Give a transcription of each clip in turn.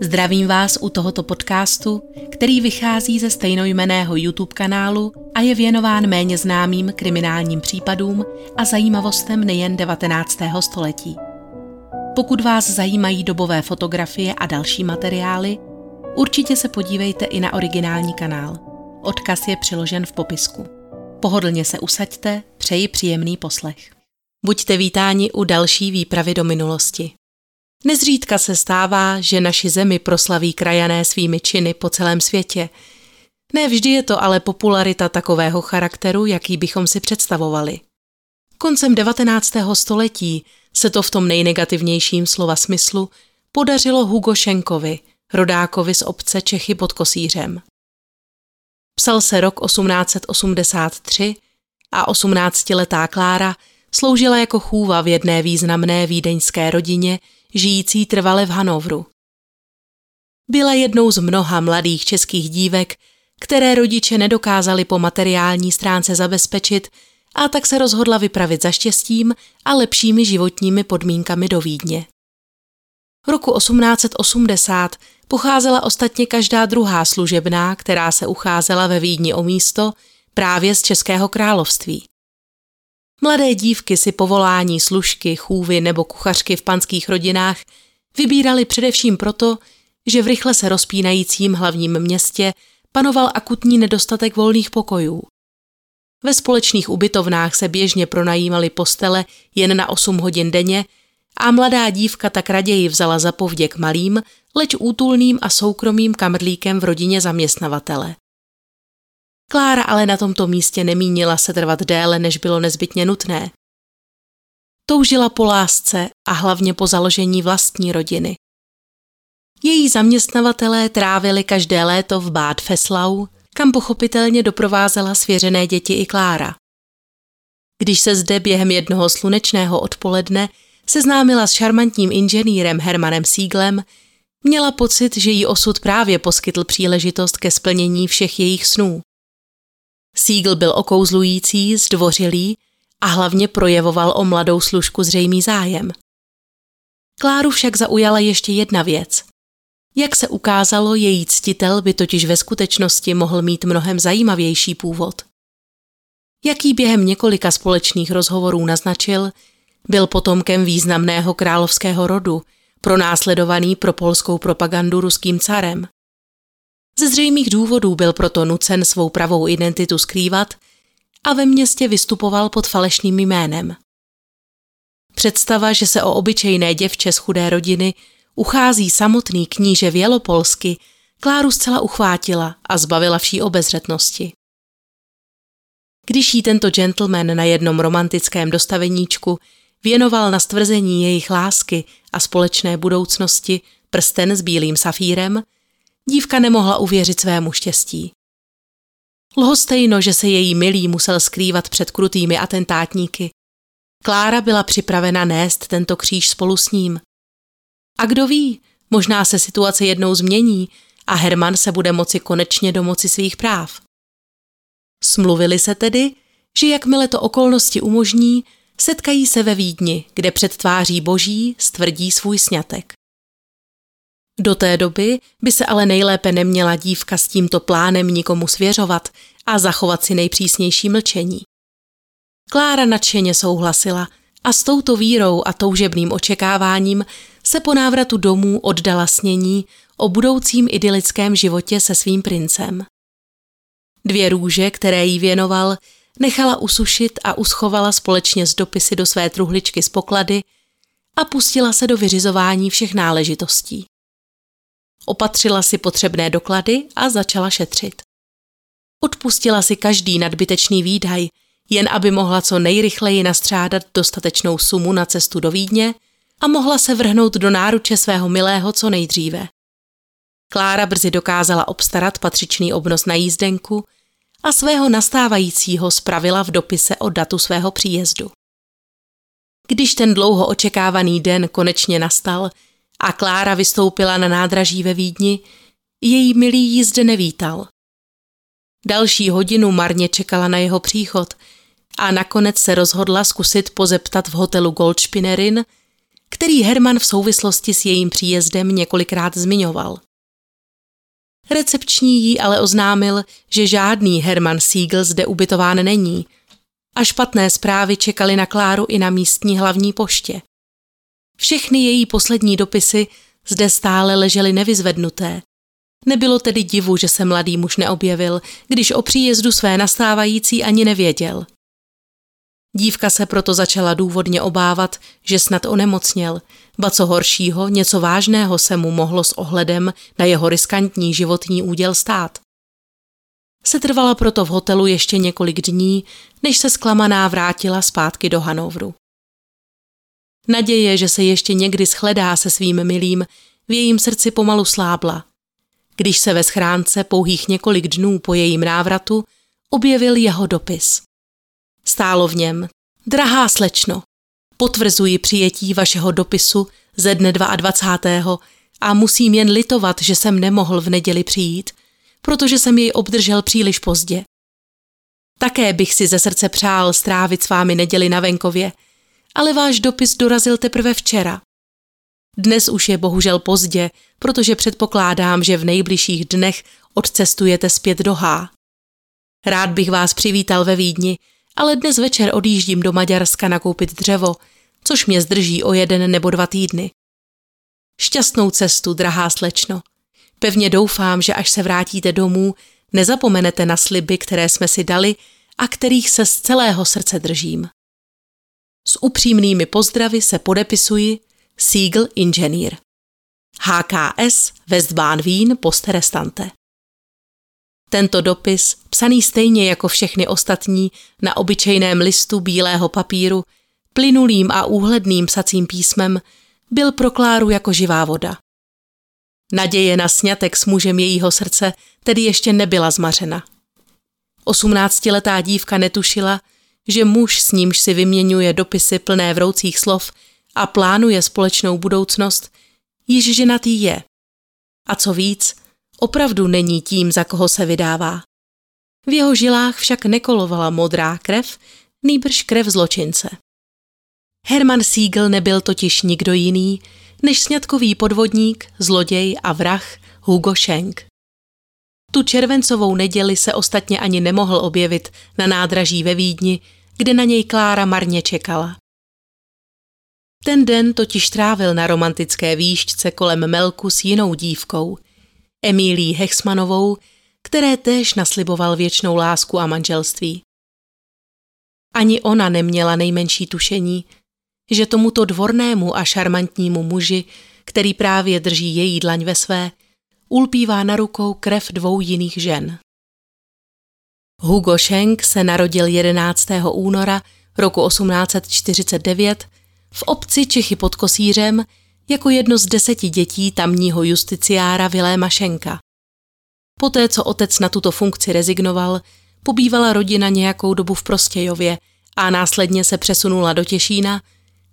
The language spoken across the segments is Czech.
Zdravím vás u tohoto podcastu, který vychází ze stejnojmeného YouTube kanálu a je věnován méně známým kriminálním případům a zajímavostem nejen 19. století. Pokud vás zajímají dobové fotografie a další materiály, určitě se podívejte i na originální kanál. Odkaz je přiložen v popisku. Pohodlně se usaďte, přeji příjemný poslech. Buďte vítáni u další výpravy do minulosti. Nezřídka se stává, že naši zemi proslaví krajané svými činy po celém světě. Ne vždy je to ale popularita takového charakteru, jaký bychom si představovali. Koncem 19. století se to v tom nejnegativnějším slova smyslu podařilo Hugo Šenkovi, rodákovi z obce Čechy pod Kosířem. Psal se rok 1883 a 18-letá Klára sloužila jako chůva v jedné významné vídeňské rodině, žijící trvale v Hanovru. Byla jednou z mnoha mladých českých dívek, které rodiče nedokázali po materiální stránce zabezpečit a tak se rozhodla vypravit za štěstím a lepšími životními podmínkami do Vídně. Roku 1880 pocházela ostatně každá druhá služebná, která se ucházela ve Vídni o místo právě z Českého království. Mladé dívky si povolání služky, chůvy nebo kuchařky v panských rodinách vybírali především proto, že v rychle se rozpínajícím hlavním městě panoval akutní nedostatek volných pokojů. Ve společných ubytovnách se běžně pronajímaly postele jen na 8 hodin denně a mladá dívka tak raději vzala za povděk malým, leč útulným a soukromým kamrlíkem v rodině zaměstnavatele. Klára ale na tomto místě nemínila se trvat déle, než bylo nezbytně nutné. Toužila po lásce a hlavně po založení vlastní rodiny. Její zaměstnavatelé trávili každé léto v Bad Feslau, kam pochopitelně doprovázela svěřené děti i Klára. Když se zde během jednoho slunečného odpoledne seznámila s šarmantním inženýrem Hermanem Sieglem, měla pocit, že jí osud právě poskytl příležitost ke splnění všech jejich snů. Siegel byl okouzlující, zdvořilý a hlavně projevoval o mladou služku zřejmý zájem. Kláru však zaujala ještě jedna věc. Jak se ukázalo, její ctitel by totiž ve skutečnosti mohl mít mnohem zajímavější původ. Jaký během několika společných rozhovorů naznačil, byl potomkem významného královského rodu, pronásledovaný pro polskou propagandu ruským carem. Ze zřejmých důvodů byl proto nucen svou pravou identitu skrývat a ve městě vystupoval pod falešným jménem. Představa, že se o obyčejné děvče z chudé rodiny uchází samotný kníže Vělopolsky, Kláru zcela uchvátila a zbavila vší obezřetnosti. Když jí tento gentleman na jednom romantickém dostaveníčku věnoval na stvrzení jejich lásky a společné budoucnosti prsten s bílým safírem, dívka nemohla uvěřit svému štěstí. Lhostejno, že se její milý musel skrývat před krutými atentátníky. Klára byla připravena nést tento kříž spolu s ním. A kdo ví, možná se situace jednou změní a Herman se bude moci konečně domoci svých práv. Smluvili se tedy, že jakmile to okolnosti umožní, setkají se ve Vídni, kde před tváří boží stvrdí svůj sňatek. Do té doby by se ale nejlépe neměla dívka s tímto plánem nikomu svěřovat a zachovat si nejpřísnější mlčení. Klára nadšeně souhlasila a s touto vírou a toužebným očekáváním se po návratu domů oddala snění o budoucím idylickém životě se svým princem. Dvě růže, které jí věnoval, nechala usušit a uschovala společně s dopisy do své truhličky z poklady a pustila se do vyřizování všech náležitostí. Opatřila si potřebné doklady a začala šetřit. Odpustila si každý nadbytečný výdaj, jen aby mohla co nejrychleji nastřádat dostatečnou sumu na cestu do Vídně a mohla se vrhnout do náruče svého milého co nejdříve. Klára brzy dokázala obstarat patřičný obnos na jízdenku a svého nastávajícího spravila v dopise o datu svého příjezdu. Když ten dlouho očekávaný den konečně nastal, a Klára vystoupila na nádraží ve Vídni, její milý jí zde nevítal. Další hodinu marně čekala na jeho příchod a nakonec se rozhodla zkusit pozeptat v hotelu Goldspinnerin, který Herman v souvislosti s jejím příjezdem několikrát zmiňoval. Recepční jí ale oznámil, že žádný Herman Siegel zde ubytován není a špatné zprávy čekaly na Kláru i na místní hlavní poště. Všechny její poslední dopisy zde stále ležely nevyzvednuté. Nebylo tedy divu, že se mladý muž neobjevil, když o příjezdu své nastávající ani nevěděl. Dívka se proto začala důvodně obávat, že snad onemocněl, ba co horšího, něco vážného se mu mohlo s ohledem na jeho riskantní životní úděl stát. Setrvala proto v hotelu ještě několik dní, než se zklamaná vrátila zpátky do Hanovru. Naděje, že se ještě někdy shledá se svým milým, v jejím srdci pomalu slábla. Když se ve schránce pouhých několik dnů po jejím návratu objevil jeho dopis. Stálo v něm, drahá slečno, potvrzuji přijetí vašeho dopisu ze dne 22. a musím jen litovat, že jsem nemohl v neděli přijít, protože jsem jej obdržel příliš pozdě. Také bych si ze srdce přál strávit s vámi neděli na venkově, ale váš dopis dorazil teprve včera. Dnes už je bohužel pozdě, protože předpokládám, že v nejbližších dnech odcestujete zpět do Há. Rád bych vás přivítal ve Vídni, ale dnes večer odjíždím do Maďarska nakoupit dřevo, což mě zdrží o jeden nebo dva týdny. Šťastnou cestu, drahá slečno. Pevně doufám, že až se vrátíte domů, nezapomenete na sliby, které jsme si dali a kterých se z celého srdce držím. S upřímnými pozdravy se podepisuji Siegel Engineer. HKS Westbahn Wien Posterestante. Tento dopis, psaný stejně jako všechny ostatní na obyčejném listu bílého papíru, plynulým a úhledným psacím písmem, byl pro Kláru jako živá voda. Naděje na sňatek s mužem jejího srdce tedy ještě nebyla zmařena. Osmnáctiletá dívka netušila, že muž, s nímž si vyměňuje dopisy plné vroucích slov a plánuje společnou budoucnost, již ženatý je. A co víc, opravdu není tím, za koho se vydává. V jeho žilách však nekolovala modrá krev, nýbrž krev zločince. Herman Siegel nebyl totiž nikdo jiný, než sňatkový podvodník, zloděj a vrah Hugo Schenk. Tu červencovou neděli se ostatně ani nemohl objevit na nádraží ve Vídni, kde na něj Klára marně čekala. Ten den totiž trávil na romantické výšťce kolem Melku s jinou dívkou, Emílí Hexmanovou, které též nasliboval věčnou lásku a manželství. Ani ona neměla nejmenší tušení, že tomuto dvornému a šarmantnímu muži, který právě drží její dlaň ve své, ulpívá na rukou krev dvou jiných žen. Hugo Schenk se narodil 11. února roku 1849 v obci Čechy pod Kosířem jako jedno z deseti dětí tamního justiciára Viléma Šenka. Poté, co otec na tuto funkci rezignoval, pobývala rodina nějakou dobu v Prostějově a následně se přesunula do Těšína,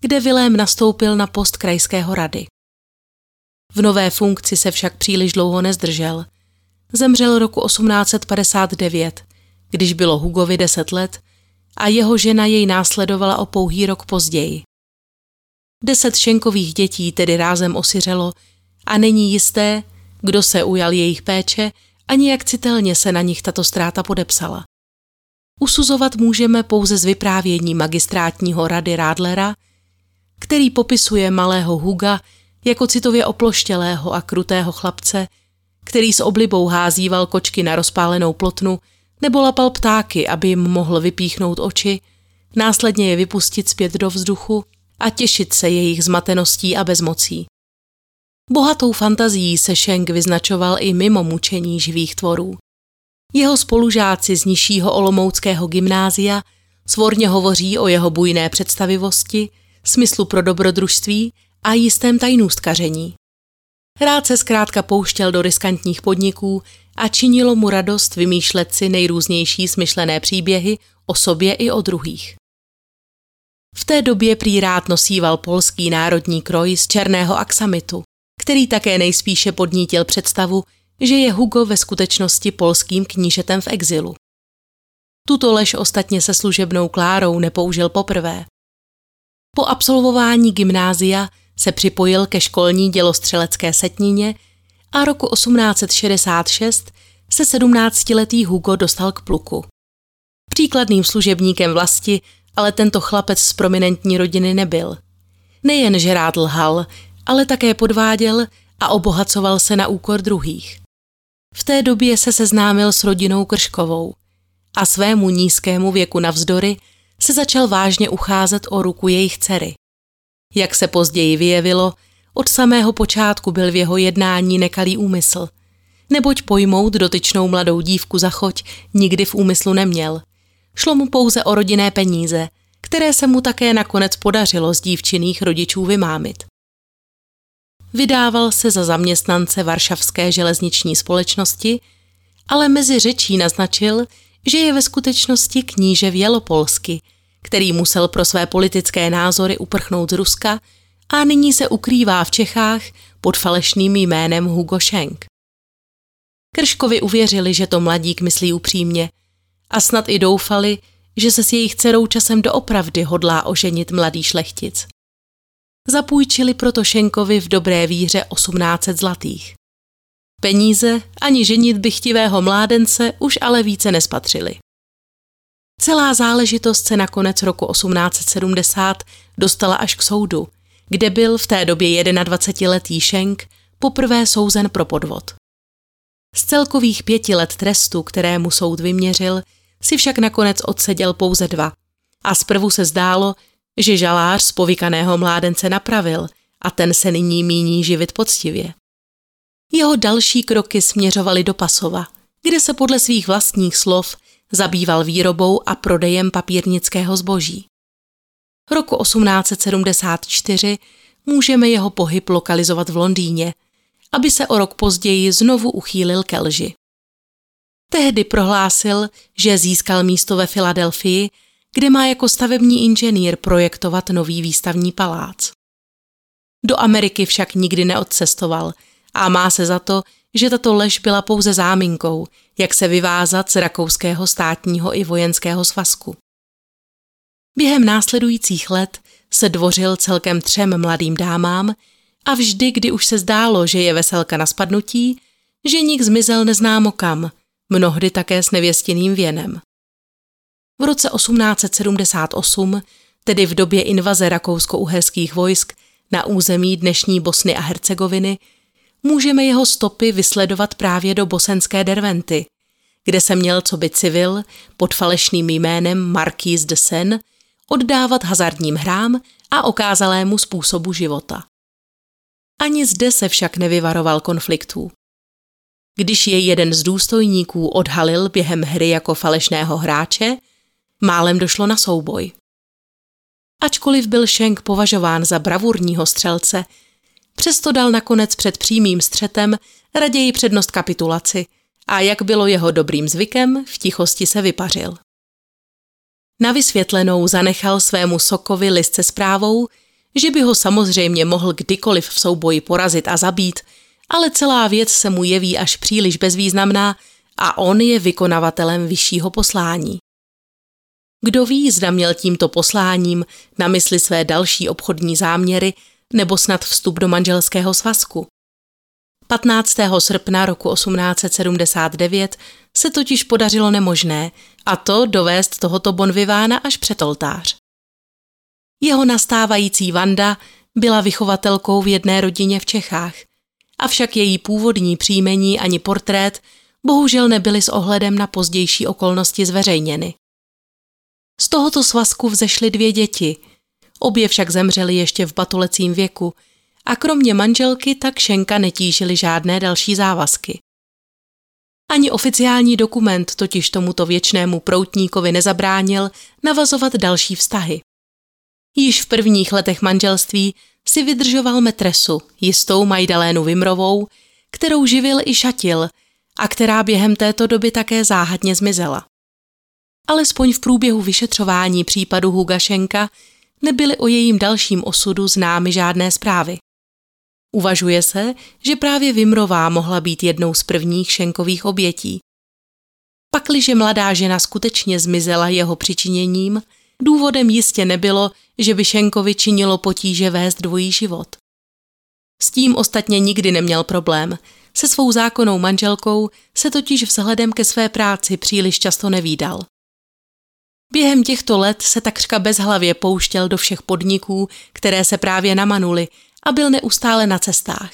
kde Vilém nastoupil na post krajského rady. V nové funkci se však příliš dlouho nezdržel. Zemřel roku 1859, když bylo Hugovi deset let a jeho žena jej následovala o pouhý rok později. Deset šenkových dětí tedy rázem osiřelo a není jisté, kdo se ujal jejich péče ani jak citelně se na nich tato ztráta podepsala. Usuzovat můžeme pouze z vyprávění magistrátního rady Rádlera, který popisuje malého Huga jako citově oploštělého a krutého chlapce, který s oblibou házíval kočky na rozpálenou plotnu nebo lapal ptáky, aby jim mohl vypíchnout oči, následně je vypustit zpět do vzduchu a těšit se jejich zmateností a bezmocí. Bohatou fantazí se Schenk vyznačoval i mimo mučení živých tvorů. Jeho spolužáci z nižšího olomouckého gymnázia svorně hovoří o jeho bujné představivosti, smyslu pro dobrodružství a jistém tajnůstkaření. Rád se zkrátka pouštěl do riskantních podniků a činilo mu radost vymýšlet si nejrůznější smyšlené příběhy o sobě i o druhých. V té době prý rád nosíval polský národní kroj z černého aksamitu, který také nejspíše podnítil představu, že je Hugo ve skutečnosti polským knížetem v exilu. Tuto lež ostatně se služebnou Klárou nepoužil poprvé. Po absolvování gymnázia se připojil ke školní dělostřelecké setnině a roku 1866 se 17-letý Hugo dostal k pluku. Příkladným služebníkem vlasti ale tento chlapec z prominentní rodiny nebyl. Nejen, že rád lhal, ale také podváděl a obohacoval se na úkor druhých. V té době se seznámil s rodinou Krškovou a svému nízkému věku navzdory se začal vážně ucházet o ruku jejich dcery. Jak se později vyjevilo, od samého počátku byl v jeho jednání nekalý úmysl, neboť pojmout dotyčnou mladou dívku za choť nikdy v úmyslu neměl. Šlo mu pouze o rodinné peníze, které se mu také nakonec podařilo z dívčiných rodičů vymámit. Vydával se za zaměstnance Varšavské železniční společnosti, ale mezi řečí naznačil, že je ve skutečnosti kníže Vělopolsky, který musel pro své politické názory uprchnout z Ruska a nyní se ukrývá v Čechách pod falešným jménem Hugo Schenk. Krškovi uvěřili, že to mladík myslí upřímně a snad i doufali, že se s jejich dcerou časem doopravdy hodlá oženit mladý šlechtic. Zapůjčili proto Šenkovi v dobré víře 1800 zlatých. Peníze ani ženit chtivého mládence už ale více nespatřili. Celá záležitost se nakonec roku 1870 dostala až k soudu, kde byl v té době 21-letý Šenk poprvé souzen pro podvod. Z celkových pěti let trestu, které mu soud vyměřil, si však nakonec odseděl pouze dva. A zprvu se zdálo, že žalář z povykaného mládence napravil a ten se nyní míní živit poctivě. Jeho další kroky směřovaly do Pasova, kde se podle svých vlastních slov zabýval výrobou a prodejem papírnického zboží. Roku 1874 můžeme jeho pohyb lokalizovat v Londýně, aby se o rok později znovu uchýlil ke lži. Tehdy prohlásil, že získal místo ve Filadelfii, kde má jako stavební inženýr projektovat nový výstavní palác. Do Ameriky však nikdy neodcestoval a má se za to, že tato lež byla pouze záminkou, jak se vyvázat z rakouského státního i vojenského svazku. Během následujících let se dvořil celkem třem mladým dámám a vždy, kdy už se zdálo, že je veselka na spadnutí, ženík zmizel neznámo kam, mnohdy také s nevěstěným věnem. V roce 1878, tedy v době invaze rakousko-uherských vojsk na území dnešní Bosny a Hercegoviny, můžeme jeho stopy vysledovat právě do bosenské Derventy, kde se měl co by civil pod falešným jménem Marquis de Sen oddávat hazardním hrám a okázalému způsobu života. Ani zde se však nevyvaroval konfliktů. Když je jeden z důstojníků odhalil během hry jako falešného hráče, málem došlo na souboj. Ačkoliv byl Schenk považován za bravurního střelce, přesto dal nakonec před přímým střetem raději přednost kapitulaci a jak bylo jeho dobrým zvykem, v tichosti se vypařil. Na vysvětlenou zanechal svému Sokovi list se zprávou, že by ho samozřejmě mohl kdykoliv v souboji porazit a zabít, ale celá věc se mu jeví až příliš bezvýznamná a on je vykonavatelem vyššího poslání. Kdo ví, zda měl tímto posláním na mysli své další obchodní záměry nebo snad vstup do manželského svazku. 15. srpna roku 1879 se totiž podařilo nemožné, a to dovést tohoto Bonvivána až před oltář. Jeho nastávající Vanda byla vychovatelkou v jedné rodině v Čechách, avšak její původní příjmení ani portrét bohužel nebyly s ohledem na pozdější okolnosti zveřejněny. Z tohoto svazku vzešly dvě děti, obě však zemřely ještě v batulecím věku a kromě manželky tak Šenka netížily žádné další závazky. Ani oficiální dokument totiž tomuto věčnému proutníkovi nezabránil navazovat další vztahy. Již v prvních letech manželství si vydržoval metresu, jistou Majdalénu Vimrovou, kterou živil i šatil a která během této doby také záhadně zmizela. Alespoň v průběhu vyšetřování případu Hugašenka nebyly o jejím dalším osudu známy žádné zprávy. Uvažuje se, že právě Vimrová mohla být jednou z prvních Šenkových obětí. Pakliže mladá žena skutečně zmizela jeho přičiněním, důvodem jistě nebylo, že by Šenkovi činilo potíže vést dvojí život. S tím ostatně nikdy neměl problém. Se svou zákonnou manželkou se totiž vzhledem ke své práci příliš často nevídal. Během těchto let se takřka bezhlavě pouštěl do všech podniků, které se právě namanuly a byl neustále na cestách.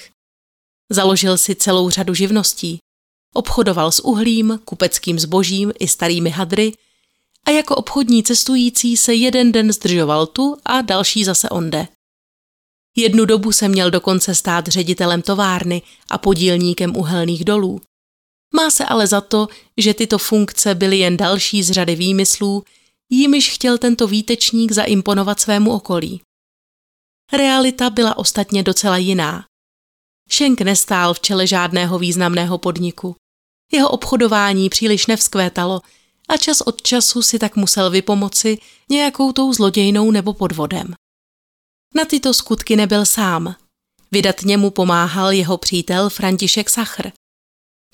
Založil si celou řadu živností. Obchodoval s uhlím, kupeckým zbožím i starými hadry a jako obchodní cestující se jeden den zdržoval tu a další zase onde. Jednu dobu se měl dokonce stát ředitelem továrny a podílníkem uhelných dolů. Má se ale za to, že tyto funkce byly jen další z řady výmyslů, jimiž chtěl tento výtečník zaimponovat svému okolí. Realita byla ostatně docela jiná. Schenk nestál v čele žádného významného podniku. Jeho obchodování příliš nevzkvétalo a čas od času si tak musel vypomoci nějakou tou zlodějnou nebo podvodem. Na tyto skutky nebyl sám. Vydat němu pomáhal jeho přítel František Sachr.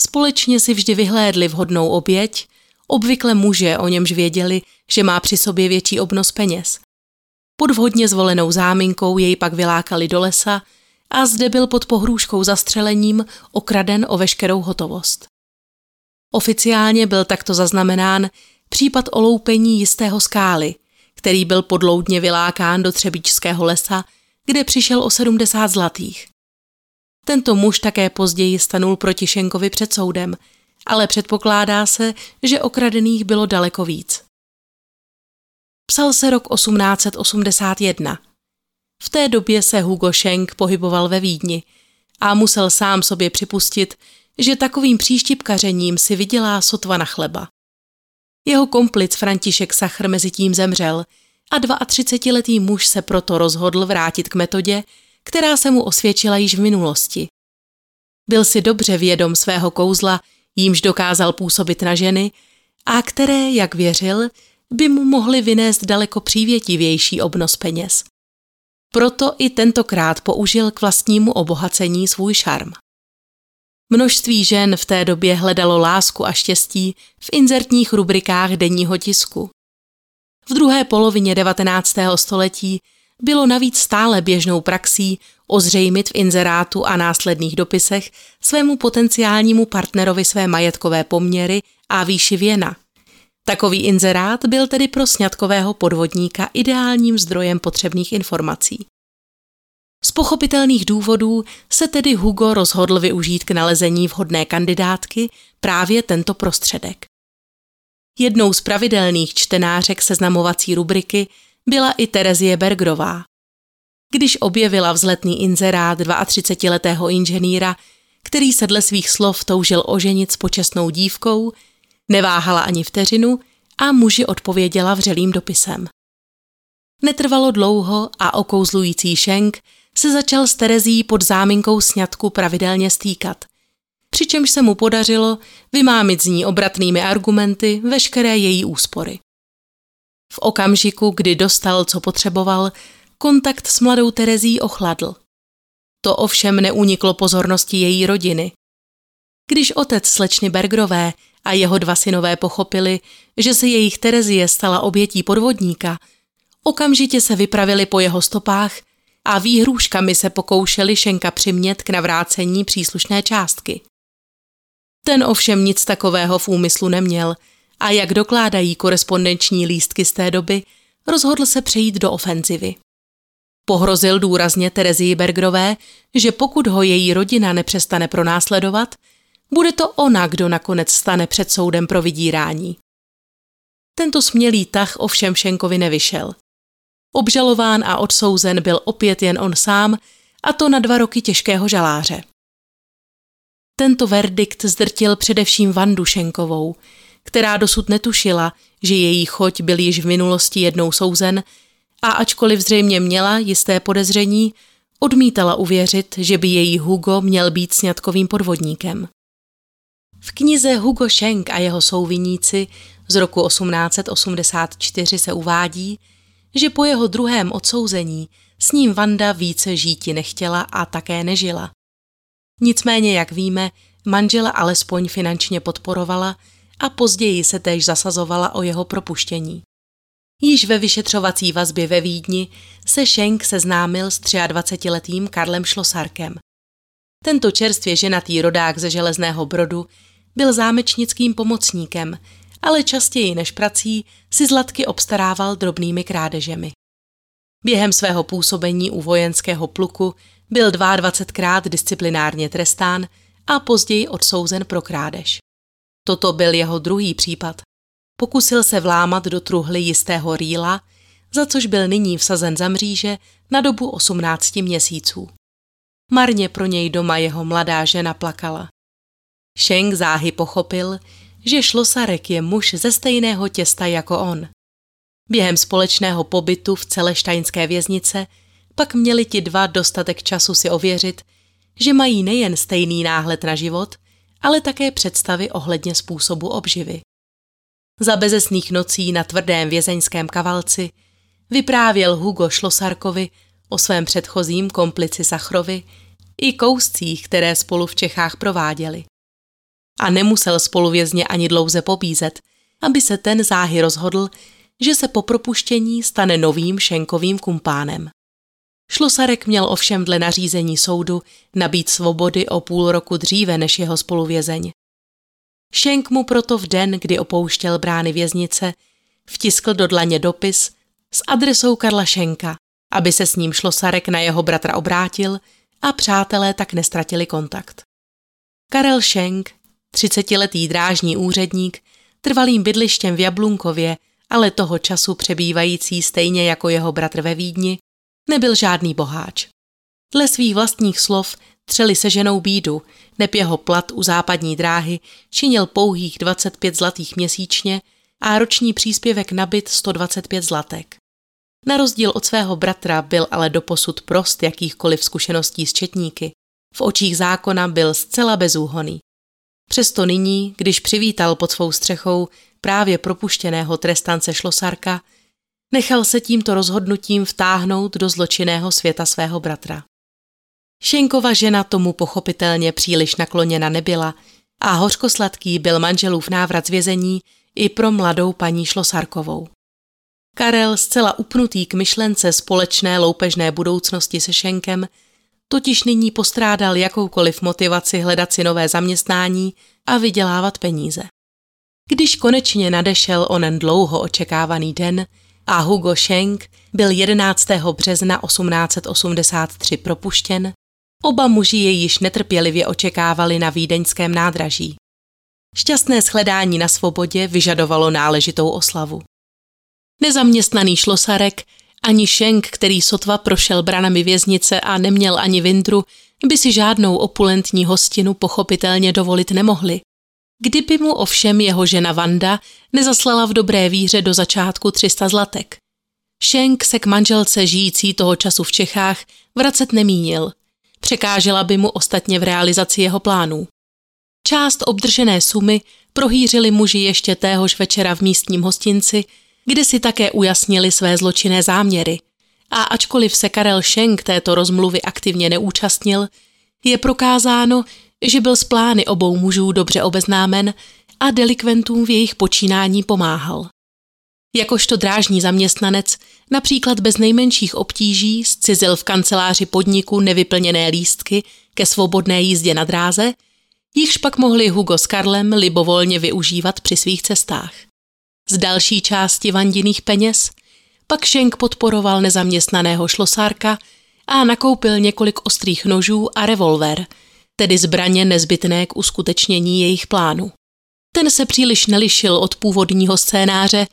Společně si vždy vyhlédli vhodnou oběť, obvykle muže, o němž věděli, že má při sobě větší obnos peněz. Pod vhodně zvolenou záminkou jej pak vylákali do lesa a zde byl pod pohrůžkou zastřelením okraden o veškerou hotovost. Oficiálně byl takto zaznamenán případ oloupení jistého skály, který byl podloudně vylákán do Třebíčského lesa, kde přišel o 70 zlatých. Tento muž také později stanul proti Šenkovi před soudem, ale předpokládá se, že okradených bylo daleko víc. Psal se rok 1881. V té době se Hugo Schenk pohyboval ve Vídni a musel sám sobě připustit, že takovým příštipkařením si vydělá sotva na chleba. Jeho komplic František Sachr mezi tím zemřel a 32-letý muž se proto rozhodl vrátit k metodě, která se mu osvědčila již v minulosti. Byl si dobře vědom svého kouzla, jímž dokázal působit na ženy a které, jak věřil, by mu mohly vynést daleko přívětivější obnos peněz. Proto i tentokrát použil k vlastnímu obohacení svůj šarm. Množství žen v té době hledalo lásku a štěstí v inzertních rubrikách denního tisku. V druhé polovině 19. století bylo navíc stále běžnou praxí ozřejmit v inzerátu a následných dopisech svému potenciálnímu partnerovi své majetkové poměry a výši věna. Takový inzerát byl tedy pro sňatkového podvodníka ideálním zdrojem potřebných informací. Z pochopitelných důvodů se tedy Hugo rozhodl využít k nalezení vhodné kandidátky právě tento prostředek. Jednou z pravidelných čtenářek seznamovací rubriky byla i Terezie Bergrová. Když objevila vzletný inzerát 32-letého inženýra, který se dle svých slov toužil oženit s počestnou dívkou, neváhala ani vteřinu a muži odpověděla vřelým dopisem. Netrvalo dlouho a okouzlující Šenk se začal s Terezí pod záminkou sňatku pravidelně stýkat, přičemž se mu podařilo vymámit z ní obratnými argumenty veškeré její úspory. V okamžiku, kdy dostal, co potřeboval, kontakt s mladou Terezí ochladl. To ovšem neuniklo pozornosti její rodiny. Když otec slečny Bergrové a jeho dva synové pochopili, že se jejich Terezie stala obětí podvodníka, okamžitě se vypravili po jeho stopách a výhrůžkami se pokoušeli Šenka přimět k navrácení příslušné částky. Ten ovšem nic takového v úmyslu neměl a jak dokládají korespondenční lístky z té doby, rozhodl se přejít do ofenzivy. Pohrozil důrazně Terezii Bergrové, že pokud ho její rodina nepřestane pronásledovat, bude to ona, kdo nakonec stane před soudem pro vydírání. Tento smělý tah ovšem Šenkovi nevyšel. Obžalován a odsouzen byl opět jen on sám, a to na dva roky těžkého žaláře. Tento verdikt zdrtil především Vandu Šenkovou, která dosud netušila, že její choť byl již v minulosti jednou souzen a ačkoliv zřejmě měla jisté podezření, odmítala uvěřit, že by její Hugo měl být sňatkovým podvodníkem. V knize Hugo Schenk a jeho souviníci z roku 1884 se uvádí, že po jeho druhém odsouzení s ním Vanda více žíti nechtěla a také nežila. Nicméně, jak víme, manžela alespoň finančně podporovala a později se též zasazovala o jeho propuštění. Již ve vyšetřovací vazbě ve Vídni se Schenk seznámil s 23-letým Karlem Šlosarkem. Tento čerstvě ženatý rodák ze Železného Brodu byl zámečnickým pomocníkem, ale častěji než prací si zlatky obstarával drobnými krádežemi. Během svého působení u vojenského pluku byl 22krát disciplinárně trestán a později odsouzen pro krádež. Toto byl jeho druhý případ. Pokusil se vlámat do truhly jistého rýla, za což byl nyní vsazen za mříže na dobu 18 měsíců. Marně pro něj doma jeho mladá žena plakala. Šeng záhy pochopil, že šlosarek je muž ze stejného těsta jako on. Během společného pobytu v celeštajnské věznice pak měli ti dva dostatek času si ověřit, že mají nejen stejný náhled na život, ale také představy ohledně způsobu obživy. Za bezesných nocí na tvrdém vězeňském kavalci vyprávěl Hugo Šlosarkovi o svém předchozím komplici Sachrovi i kouscích, které spolu v Čechách prováděli. A nemusel spoluvězně ani dlouze pobízet, aby se ten záhy rozhodl, že se po propuštění stane novým šenkovým kumpánem. Šlosarek měl ovšem dle nařízení soudu nabít svobody o půl roku dříve než jeho spoluvězeň. Šenk mu proto v den, kdy opouštěl brány věznice, vtiskl do dlaně dopis s adresou Karla Šenka, aby se s ním Šlosarek na jeho bratra obrátil a přátelé tak nestratili kontakt. Karel Šenk, třicetiletý drážní úředník, trvalým bydlištěm v Jablunkově, ale toho času přebývající stejně jako jeho bratr ve Vídni, nebyl žádný boháč. Dle svých vlastních slov třeli se ženou bídu, neb jeho plat u západní dráhy činil pouhých 25 zlatých měsíčně a roční příspěvek na byt 125 zlatek. Na rozdíl od svého bratra byl ale doposud prost jakýchkoliv zkušeností s četníky. V očích zákona byl zcela bezúhoný. Přesto nyní, když přivítal pod svou střechou právě propuštěného trestance Šlosarka, nechal se tímto rozhodnutím vtáhnout do zločinného světa svého bratra. Šenkova žena tomu pochopitelně příliš nakloněna nebyla a hořkosladký byl manželův návrat z vězení i pro mladou paní Šlosarkovou. Karel, zcela upnutý k myšlence společné loupežné budoucnosti se Šenkem, totiž nyní postrádal jakoukoliv motivaci hledat si nové zaměstnání a vydělávat peníze. Když konečně nadešel onen dlouho očekávaný den a Hugo Schenk byl 11. března 1883 propuštěn, oba muži jej již netrpělivě očekávali na vídeňském nádraží. Šťastné shledání na svobodě vyžadovalo náležitou oslavu. Nezaměstnaný šlosarek ani Šenk, který sotva prošel branami věznice a neměl ani vindru, by si žádnou opulentní hostinu pochopitelně dovolit nemohli. Kdyby mu ovšem jeho žena Vanda nezaslala v dobré víře do začátku 300 zlatek. Šenk se k manželce žijící toho času v Čechách vracet nemínil. Překážela by mu ostatně v realizaci jeho plánů. Část obdržené sumy prohýřili muži ještě téhož večera v místním hostinci, kde si také ujasnili své zločinné záměry. A ačkoliv se Karel Schenk této rozmluvy aktivně neúčastnil, je prokázáno, že byl s plány obou mužů dobře obeznámen a delikventům v jejich počínání pomáhal. Jakožto drážní zaměstnanec například bez nejmenších obtíží zcizil v kanceláři podniku nevyplněné lístky ke svobodné jízdě na dráze, jichž pak mohli Hugo s Karlem libovolně využívat při svých cestách. Z další části vandiných peněz pak Schenk podporoval nezaměstnaného šlosárka a nakoupil několik ostrých nožů a revolver, tedy zbraně nezbytné k uskutečnění jejich plánu. Ten se příliš nelišil od původního scénáře,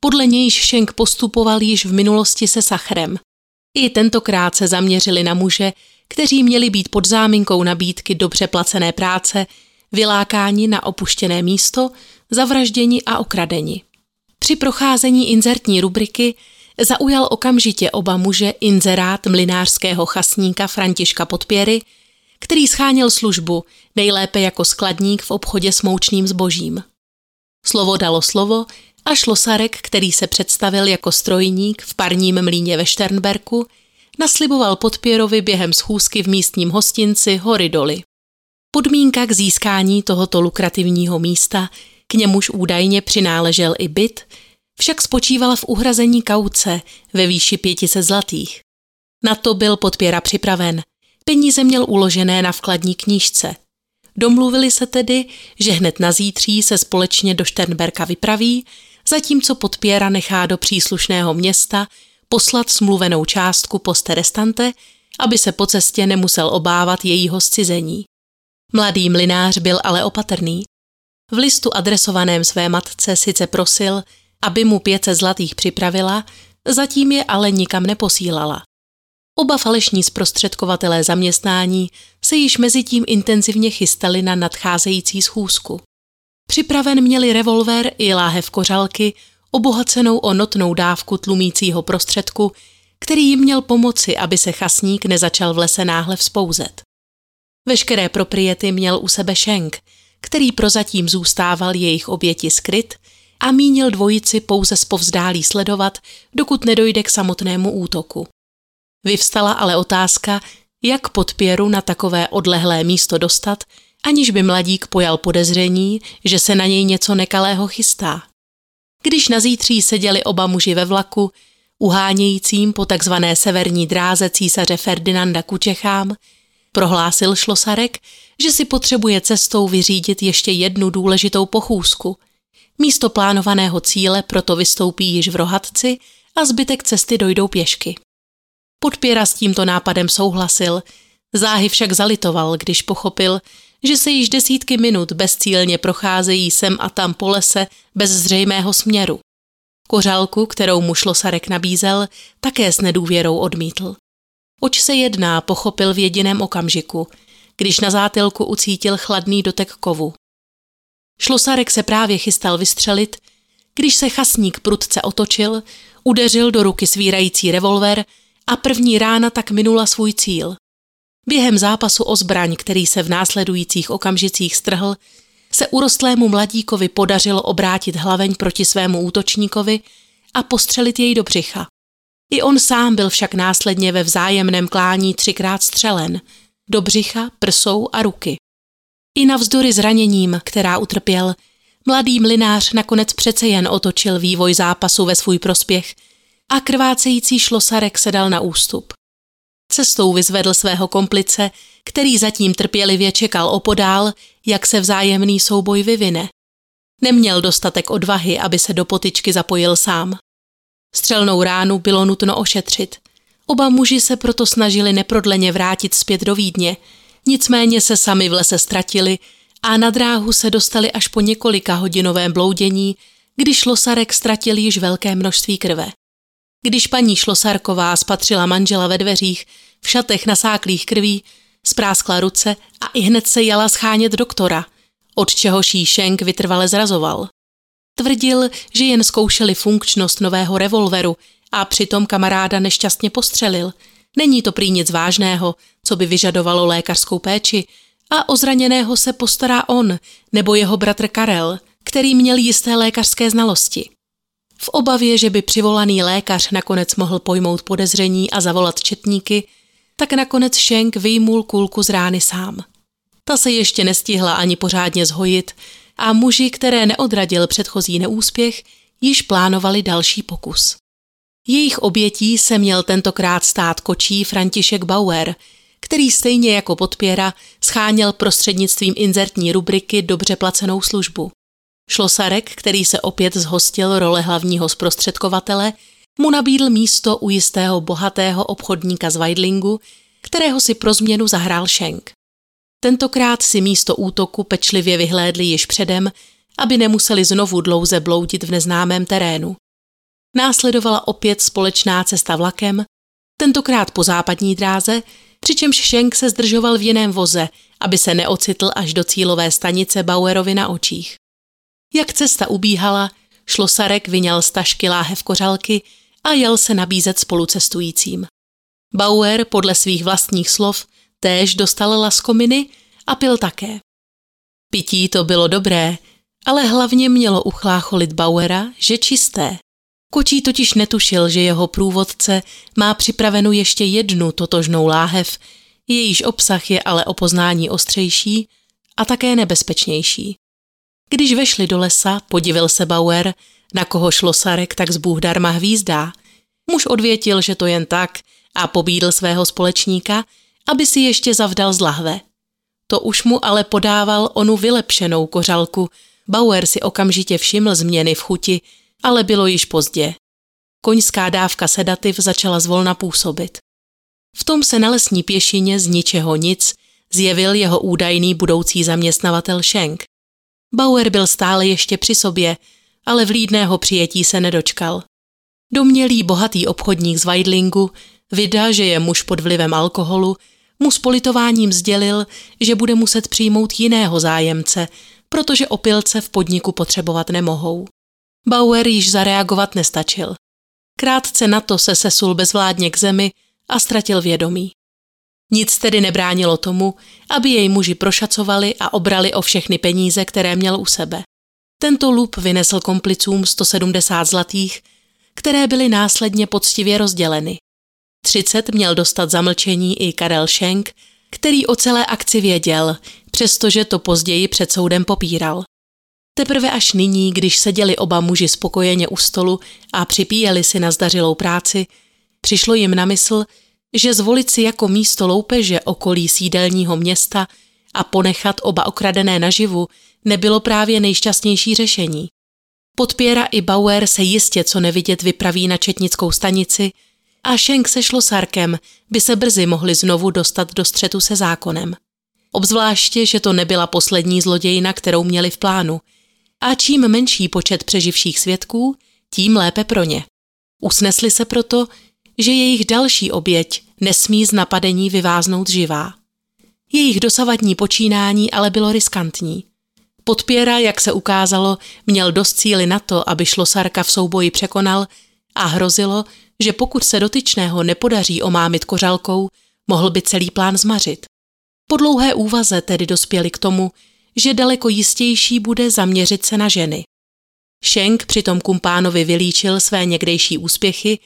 podle nějž Schenk postupoval již v minulosti se Sachrem. I tentokrát se zaměřili na muže, kteří měli být pod záminkou nabídky dobře placené práce, vylákáni na opuštěné místo, zavražděni a okradeni. Při procházení inzertní rubriky zaujal okamžitě oba muže inzerát mlinářského chasníka Františka Podpěry, který scháněl službu, nejlépe jako skladník v obchodě s moučným zbožím. Slovo dalo slovo a šlosarek, který se představil jako strojník v parním mlíně ve Šternberku, nasliboval Podpěrovi během schůzky v místním hostinci Hory Doly. Podmínka k získání tohoto lukrativního místa k němuž údajně přináležel i byt, však spočívala v uhrazení kauce ve výši 500 zlatých. Na to byl podpěra připraven. Peníze měl uložené na vkladní knížce. Domluvili se tedy, že hned na zítří se společně do Šternberka vypraví, zatímco podpěra nechá do příslušného města poslat smluvenou částku poste restante, aby se po cestě nemusel obávat jejího zcizení. Mladý mlinář byl ale opatrný. V listu adresovaném své matce sice prosil, aby mu 500 zlatých připravila, zatím je ale nikam neposílala. Oba falešní zprostředkovatelé zaměstnání se již mezi tím intenzivně chystali na nadcházející schůzku. Připraven měli revolver i láhev kořalky, obohacenou o notnou dávku tlumícího prostředku, který jim měl pomoci, aby se chasník nezačal v lese náhle vzpouzet. Veškeré propriety měl u sebe Šenk, který prozatím zůstával jejich oběti skryt a mínil dvojici pouze zpovzdálí sledovat, dokud nedojde k samotnému útoku. Vyvstala ale otázka, jak podpěru na takové odlehlé místo dostat, aniž by mladík pojal podezření, že se na něj něco nekalého chystá. Když na zítří seděli oba muži ve vlaku, uhánějícím po takzvané severní dráze císaře Ferdinanda ku Čechám, prohlásil Šlosarek, že si potřebuje cestou vyřídit ještě jednu důležitou pochůzku. Místo plánovaného cíle proto vystoupí již v Rohatci a zbytek cesty dojdou pěšky. Podpěra s tímto nápadem souhlasil, záhy však zalitoval, když pochopil, že se již desítky minut bezcílně procházejí sem a tam po lese bez zřejmého směru. Kořálku, kterou mu šlosarek nabízel, také s nedůvěrou odmítl. Oč se jedná, pochopil v jediném okamžiku, když na zátilku ucítil chladný dotek kovu. Šlosarek se právě chystal vystřelit, když se chasník prudce otočil, udeřil do ruky svírající revolver a první rána tak minula svůj cíl. Během zápasu o zbraň, který se v následujících okamžicích strhl, se urostlému mladíkovi podařilo obrátit hlaveň proti svému útočníkovi a postřelit jej do břicha. I on sám byl však následně ve vzájemném klání třikrát střelen, do břicha, prsou a ruky. I navzdory zraněním, která utrpěl, mladý mlinář nakonec přece jen otočil vývoj zápasu ve svůj prospěch a krvácející šlosarek se dal na ústup. Cestou vyzvedl svého komplice, který zatím trpělivě čekal opodál, jak se vzájemný souboj vyvine. Neměl dostatek odvahy, aby se do potyčky zapojil sám. Střelnou ránu bylo nutno ošetřit. Oba muži se proto snažili neprodleně vrátit zpět do Vídně, nicméně se sami v lese ztratili a na dráhu se dostali až po několika hodinovém bloudění, když Losarek ztratil již velké množství krve. Když paní Šlosarková spatřila manžela ve dveřích, v šatech nasáklých krví, spráskla ruce a i hned se jala schánět doktora, od čehož jí Šenk vytrvale zrazoval. Tvrdil, že jen zkoušeli funkčnost nového revolveru a přitom kamaráda nešťastně postřelil. Není to prý nic vážného, co by vyžadovalo lékařskou péči a o zraněného se postará on nebo jeho bratr Karel, který měl jisté lékařské znalosti. V obavě, že by přivolaný lékař nakonec mohl pojmout podezření a zavolat četníky, tak nakonec Schenk vyjmul kulku z rány sám. Ta se ještě nestihla ani pořádně zhojit a muži, které neodradil předchozí neúspěch, již plánovali další pokus. Jejich obětí se měl tentokrát stát kočí František Bauer, který stejně jako podpěra scháněl prostřednictvím inzertní rubriky dobře placenou službu. Šlosarek, který se opět zhostil role hlavního zprostředkovatele, mu nabídl místo u jistého bohatého obchodníka z Weidlingu, kterého si pro změnu zahrál Schenk. Tentokrát si místo útoku pečlivě vyhlédli již předem, aby nemuseli znovu dlouze bloudit v neznámém terénu. Následovala opět společná cesta vlakem, tentokrát po západní dráze, přičemž Schenk se zdržoval v jiném voze, aby se neocitl až do cílové stanice Bauerovi na očích. Jak cesta ubíhala, šlosarek vyňal z tašky láhev kořalky a jel se nabízet spolucestujícím. Bauer podle svých vlastních slov též dostal laskominy a pil také. Pití to bylo dobré, ale hlavně mělo uchlácholit Bauera, že čisté. Kočí totiž netušil, že jeho průvodce má připravenou ještě jednu totožnou láhev, jejíž obsah je ale o poznání ostřejší a také nebezpečnější. Když vešli do lesa, podivil se Bauer, na koho šlo Sarek tak z Bůh darma hvízdá. Muž odvětil, že to jen tak a pobídl svého společníka, aby si ještě zavdal z lahve. To už mu ale podával onu vylepšenou kořalku. Bauer si okamžitě všiml změny v chuti, ale bylo již pozdě. Koňská dávka sedativ začala zvolna působit. V tom se na lesní pěšině z ničeho nic zjevil jeho údajný budoucí zaměstnavatel Schenk. Bauer byl stále ještě při sobě, ale vlídného přijetí se nedočkal. Domělý bohatý obchodník z Weidlingu vydá, že je muž pod vlivem alkoholu, mu s politováním sdělil, že bude muset přijmout jiného zájemce, protože opilce v podniku potřebovat nemohou. Bauer již zareagovat nestačil. Krátce na to se sesul bezvládně k zemi a ztratil vědomí. Nic tedy nebránilo tomu, aby jej muži prošacovali a obrali o všechny peníze, které měl u sebe. Tento lup vynesl komplicům 170 zlatých, které byly následně poctivě rozděleny. 30 měl dostat zamlčení i Karel Schenk, který o celé akci věděl, přestože to později před soudem popíral. Teprve až nyní, když seděli oba muži spokojeně u stolu a připíjeli si na zdařilou práci, přišlo jim na mysl, že zvolit si jako místo loupeže okolí sídelního města a ponechat oba okradené naživu nebylo právě nejšťastnější řešení. Podpěra i Bauer se jistě co nevidět vypraví na četnickou stanici a Schenk se Šlosarkem by se brzy mohli znovu dostat do střetu se zákonem. Obzvláště, že to nebyla poslední zlodějina, kterou měli v plánu. A čím menší počet přeživších svědků, tím lépe pro ně. Usnesli se proto, že jejich další oběť nesmí z napadení vyváznout živá. Jejich dosavadní počínání ale bylo riskantní. Podpěra, jak se ukázalo, měl dost síly na to, aby Šlosarka v souboji překonal a hrozilo, že pokud se dotyčného nepodaří omámit kořalkou, mohl by celý plán zmařit. Po dlouhé úvaze tedy dospěli k tomu, že daleko jistější bude zaměřit se na ženy. Schenk přitom kumpánovi vylíčil své někdejší úspěchy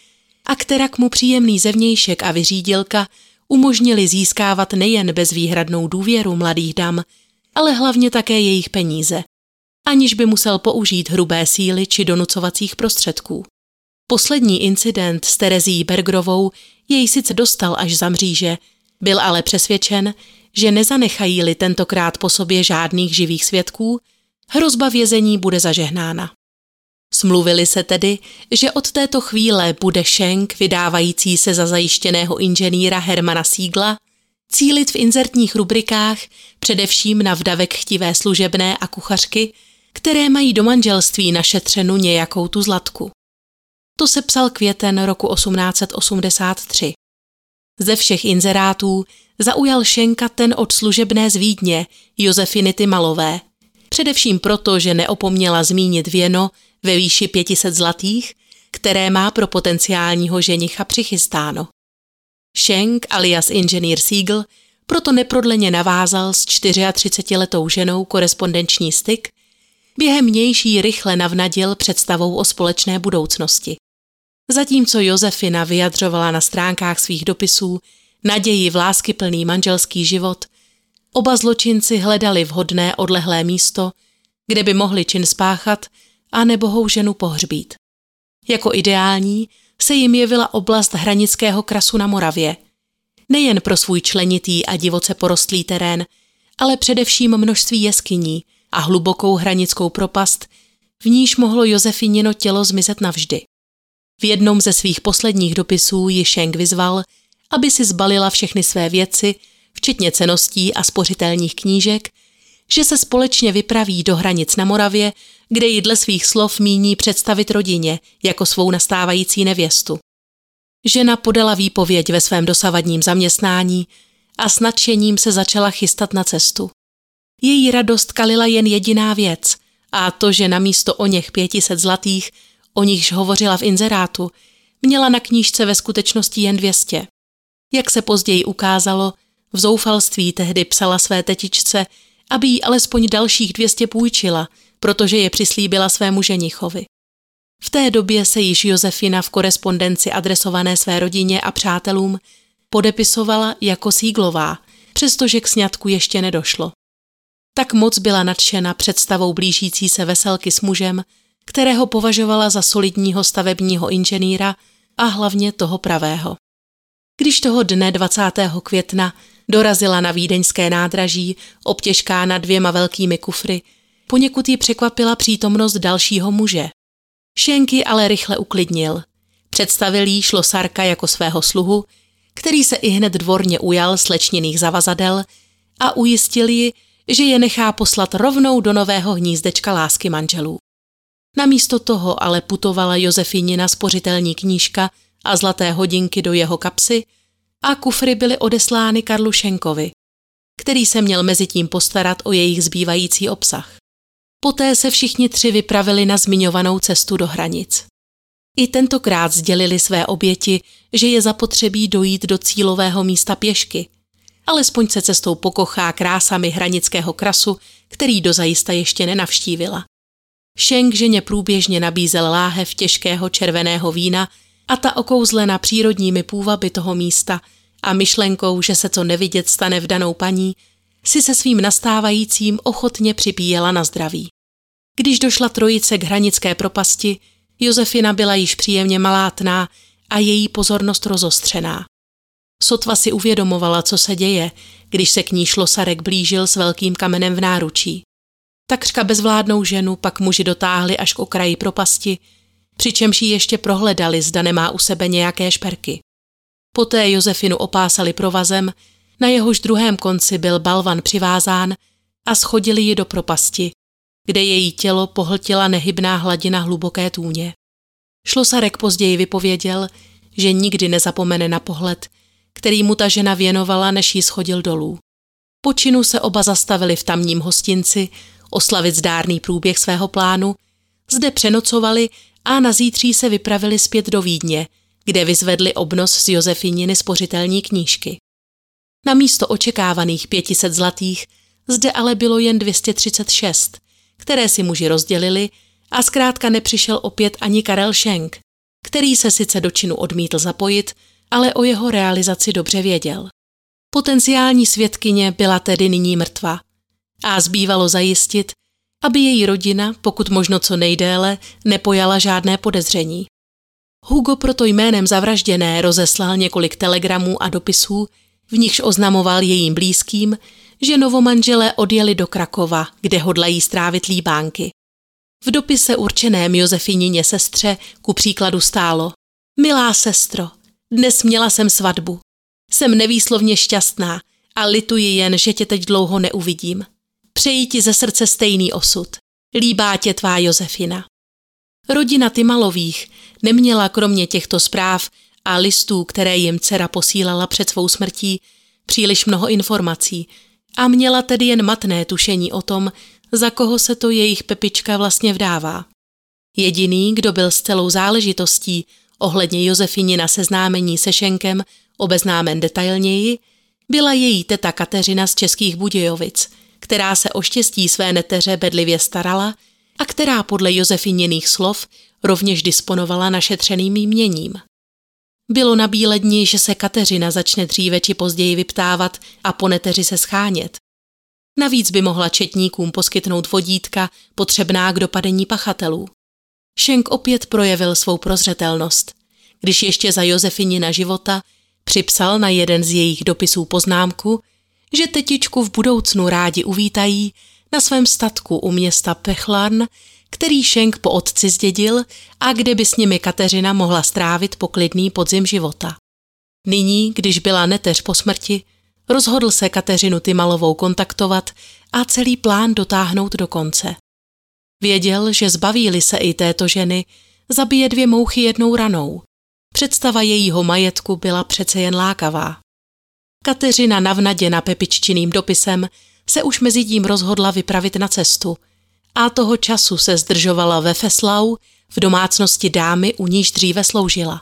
a kterak mu příjemný zevnějšek a vyřídilka umožnili získávat nejen bezvýhradnou důvěru mladých dam, ale hlavně také jejich peníze, aniž by musel použít hrubé síly či donucovacích prostředků. Poslední incident s Terezí Bergrovou jej sice dostal až za mříže, byl ale přesvědčen, že nezanechají-li tentokrát po sobě žádných živých svědků, hrozba vězení bude zažehnána. Smluvili se tedy, že od této chvíle bude Schenk, vydávající se za zajištěného inženýra Hermana Siegla, cílit v inzertních rubrikách především na vdavek chtivé služebné a kuchařky, které mají do manželství našetřenu nějakou tu zlatku. To se psal květen roku 1883. Ze všech inzerátů zaujal Šenka ten od služebné z Vídně, Josefiny Malové. Především proto, že neopomněla zmínit věno ve výši 500 zlatých, které má pro potenciálního ženicha přichystáno. Schenk alias inženýr Siegel proto neprodleně navázal s 34-letou ženou korespondenční styk, během nější rychle navnadil představou o společné budoucnosti. Zatímco Josefina vyjadřovala na stránkách svých dopisů naději v láskyplný manželský život, oba zločinci hledali vhodné odlehlé místo, kde by mohli čin spáchat a nebohou ženu pohřbít. Jako ideální se jim jevila oblast hranického krasu na Moravě. Nejen pro svůj členitý a divoce porostlý terén, ale především množství jeskyní a hlubokou hranickou propast, v níž mohlo Josefinino tělo zmizet navždy. V jednom ze svých posledních dopisů ji Schenk vyzval, aby si zbalila všechny své věci, včetně ceností a spořitelních knížek, že se společně vypraví do hranic na Moravě, kde ji dle svých slov míní představit rodině jako svou nastávající nevěstu. Žena podala výpověď ve svém dosavadním zaměstnání a s nadšením se začala chystat na cestu. Její radost kalila jen jediná věc, a to, že na místo o něch pětiset zlatých o nichž hovořila v inzerátu, měla na knížce ve skutečnosti jen dvěstě. Jak se později ukázalo, v zoufalství tehdy psala své tetičce, aby jí alespoň dalších dvěstě půjčila, protože je přislíbila svému ženichovi. V té době se již Josefina v korespondenci adresované své rodině a přátelům podepisovala jako Síglová, přestože k sňatku ještě nedošlo. Tak moc byla nadšena představou blížící se veselky s mužem, kterého považovala za solidního stavebního inženýra a hlavně toho pravého. Když toho dne 20. května dorazila na vídeňské nádraží, obtěžkána dvěma velkými kufry, poněkud ji překvapila přítomnost dalšího muže. Šenky ale rychle uklidnil. Představil jí šlosarka jako svého sluhu, který se i hned dvorně ujal slečněných zavazadel a ujistil ji, že je nechá poslat rovnou do nového hnízdečka lásky manželů. Namísto toho ale putovala Josefinina spořitelní knížka a zlaté hodinky do jeho kapsy a kufry byly odeslány Karlu Šenkovi, který se měl mezi tím postarat o jejich zbývající obsah. Poté se všichni tři vypravili na zmiňovanou cestu do hranic. I tentokrát sdělili své oběti, že je zapotřebí dojít do cílového místa pěšky, alespoň se cestou pokochá krásami hranického krasu, který dozajista ještě nenavštívila. Šenk ženě průběžně nabízel láhev těžkého červeného vína a ta okouzlena přírodními půvaby toho místa a myšlenkou, že se co nevidět stane v danou paní, si se svým nastávajícím ochotně připíjela na zdraví. Když došla trojice k hranické propasti, Josefina byla již příjemně malátná a její pozornost rozostřená. Sotva si uvědomovala, co se děje, když se k ní šlosarek blížil s velkým kamenem v náručí. Takřka bezvládnou ženu pak muži dotáhli až k okraji propasti, přičemž ji ještě prohledali, zda nemá u sebe nějaké šperky. Poté Josefinu opásali provazem, na jehož druhém konci byl balvan přivázán a schodili ji do propasti, kde její tělo pohltila nehybná hladina hluboké tůně. Šlosarek později vypověděl, že nikdy nezapomene na pohled, který mu ta žena věnovala, než jí schodil dolů. Po činu se oba zastavili v tamním hostinci, oslavit zdárný průběh svého plánu, zde přenocovali a na zítří se vypravili zpět do Vídně, kde vyzvedli obnos z Josefininy spořitelní knížky. Na místo očekávaných 500 zlatých zde ale bylo jen 236, které si muži rozdělili a zkrátka nepřišel opět ani Karel Schenk, který se sice do činu odmítl zapojit, ale o jeho realizaci dobře věděl. Potenciální svědkyně byla tedy nyní mrtva a zbývalo zajistit, aby její rodina, pokud možno co nejdéle, nepojala žádné podezření. Hugo proto jménem zavražděné rozeslal několik telegramů a dopisů, v nichž oznamoval jejím blízkým, že novomanželé odjeli do Krakova, kde hodlají strávit líbánky. V dopise určeném Josefinině sestře ku příkladu stálo Milá sestro, dnes měla jsem svatbu. Jsem nevýslovně šťastná a lituji jen, že tě teď dlouho neuvidím. Přeji ti ze srdce stejný osud. Líbá tě tvá Josefina. Rodina Tymalových neměla kromě těchto zpráv a listů, které jim dcera posílala před svou smrtí, příliš mnoho informací a měla tedy jen matné tušení o tom, za koho se to jejich Pepička vlastně vdává. Jediný, kdo byl s celou záležitostí ohledně Josefini na seznámení se Šenkem obeznámen detailněji, byla její teta Kateřina z Českých Budějovic, která se o štěstí své neteře bedlivě starala a která podle Josefiněných slov rovněž disponovala našetřeným měním. Bylo na bíle dni, že se Kateřina začne dříve či později vyptávat a po neteři se schánět. Navíc by mohla četníkům poskytnout vodítka potřebná k dopadení pachatelů. Šenk opět projevil svou prozřetelnost, když ještě za Josefinina života připsal na jeden z jejich dopisů poznámku, že tetičku v budoucnu rádi uvítají na svém statku u města Pechlarn, který Šenk po otci zdědil a kde by s nimi Kateřina mohla strávit poklidný podzim života. Nyní, když byla neteř po smrti, rozhodl se Kateřinu Tymalovou kontaktovat a celý plán dotáhnout do konce. Věděl, že zbaví se i této ženy, zabije dvě mouchy jednou ranou. Představa jejího majetku byla přece jen lákavá. Kateřina navnaděna pepiččiným dopisem se už mezi tím rozhodla vypravit na cestu a toho času se zdržovala ve Feslau v domácnosti dámy, u níž dříve sloužila.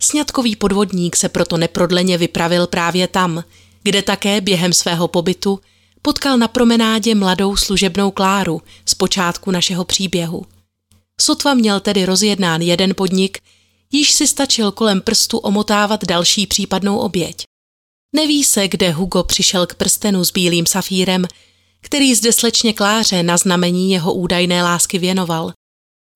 Sňatkový podvodník se proto neprodleně vypravil právě tam, kde také během svého pobytu potkal na promenádě mladou služebnou Kláru z počátku našeho příběhu. Sotva měl tedy rozjednán jeden podnik, již si stačil kolem prstu omotávat další případnou oběť. Neví se, kde Hugo přišel k prstenu s bílým safírem, který zde slečně Kláře na znamení jeho údajné lásky věnoval.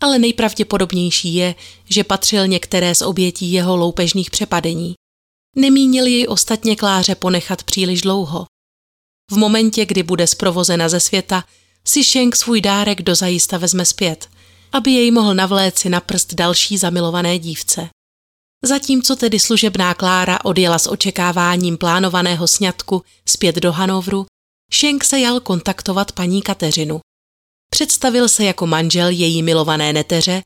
Ale nejpravděpodobnější je, že patřil některé z obětí jeho loupežných přepadení. Nemínil jej ostatně Kláře ponechat příliš dlouho. V momentě, kdy bude zprovozena ze světa, si Schenk svůj dárek dozajista vezme zpět, aby jej mohl navléci na prst další zamilované dívce. Zatímco tedy služebná Klára odjela s očekáváním plánovaného sňatku zpět do Hanovru, Schenk se jal kontaktovat paní Kateřinu. Představil se jako manžel její milované neteře